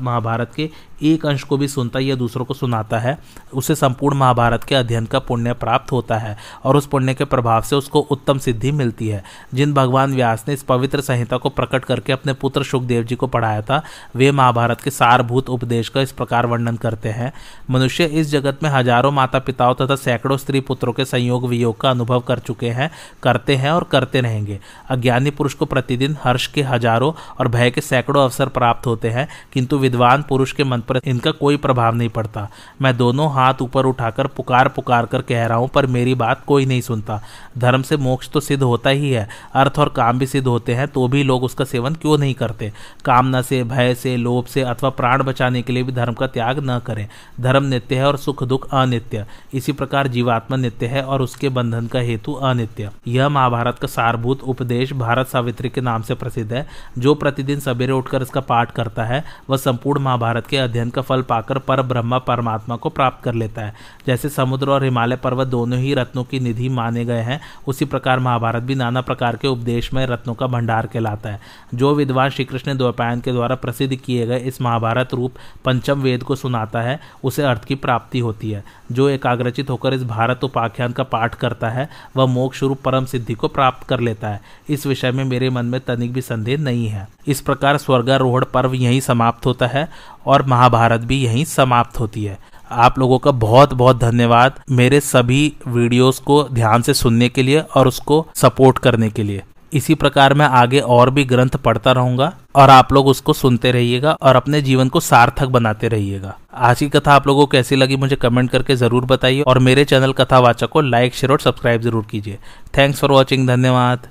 महाभारत के एक अंश को भी सुनता या दूसरों को सुनाता है, उसे संपूर्ण महाभारत के अध्ययन का पुण्य प्राप्त होता है और उस पुण्य के प्रभाव से उसको उत्तम सिद्धि मिलती है। जिन भगवान व्यास ने इस पवित्र संहिता को प्रकट करके अपने पुत्र सुखदेव जी को पढ़ाया था, वे महाभारत के सारभूत उपदेश का इस प्रकार वर्णन करते हैं। मनुष्य इस जगत में हज़ारों माता पिताओं तथा सैकड़ों स्त्री पुत्रों के संयोग वियोग का अनुभव कर चुके हैं, करते हैं और करते रहेंगे। अज्ञानी पुरुष को प्रतिदिन हर्ष के हज़ारों और भय के सैकड़ों अवसर प्राप्त होते हैं, किंतु विद्वान पुरुष के मन पर इनका कोई प्रभाव नहीं पड़ता। मैं दोनों हाथ ऊपर उठाकर पुकार पुकार कर कह रहा हूँ, पर मेरी बात कोई नहीं सुनता। धर्म से मोक्ष तो सिद्ध होता ही है, अर्थ और काम भी सिद्ध होते हैं तो भी लोग उसका सेवन क्यों नहीं करते? कामना से, भय से, लोभ से अथवा प्राण बचाने के लिए भी धर्म का त्याग न करें। धर्म नित्य है और सुख दुख अनित्य। इसी प्रकार जीवात्मा नित्य है और उसके बंधन का हेतु अनित्य। यह महाभारत का सारभूत उपदेश भारत सावित्री के नाम से प्रसिद्ध है, जो प्रतिदिन सवेरे उठकर इसका पाठ करता है। वह संपूर्ण महाभारत के अध्ययन का फल पाकर पर ब्रह्मा परमात्मा को प्राप्त कर लेता है। जैसे समुद्र और हिमालय पर्वत दोनों ही रत्नों की निधि माने गए हैं, उसी प्रकार महाभारत भी नाना प्रकार के उपदेश में रत्नों का भंडार कहलाता है। जो विद्वान श्रीकृष्ण द्वैपायन के द्वारा प्रसिद्ध किए गए इस महाभारत रूप पंचम वेद को सुनाता है, उसे अर्थ की प्राप्ति होती है। जो एकाग्रचित होकर इस भारत उपाख्यान का पाठ करता है, वह मोक्ष रूप परम सिद्धि को प्राप्त कर लेता है। इस विषय में मेरे मन में तनिक भी संदेह नहीं है। इस प्रकार स्वर्गारोहण पर्व यहीं समाप्त होता है और महाभारत भी यहीं समाप्त होती है। आप लोगों का बहुत बहुत धन्यवाद मेरे सभी वीडियोस को ध्यान से सुनने के लिए और उसको सपोर्ट करने के लिए। इसी प्रकार मैं आगे और भी ग्रंथ पढ़ता रहूँगा और आप लोग उसको सुनते रहिएगा और अपने जीवन को सार्थक बनाते रहिएगा। आज की कथा आप लोगों को कैसी लगी मुझे कमेंट करके ज़रूर बताइए और मेरे चैनल कथावाचक को लाइक, शेयर और सब्सक्राइब ज़रूर कीजिए। थैंक्स फॉर वॉचिंग धन्यवाद।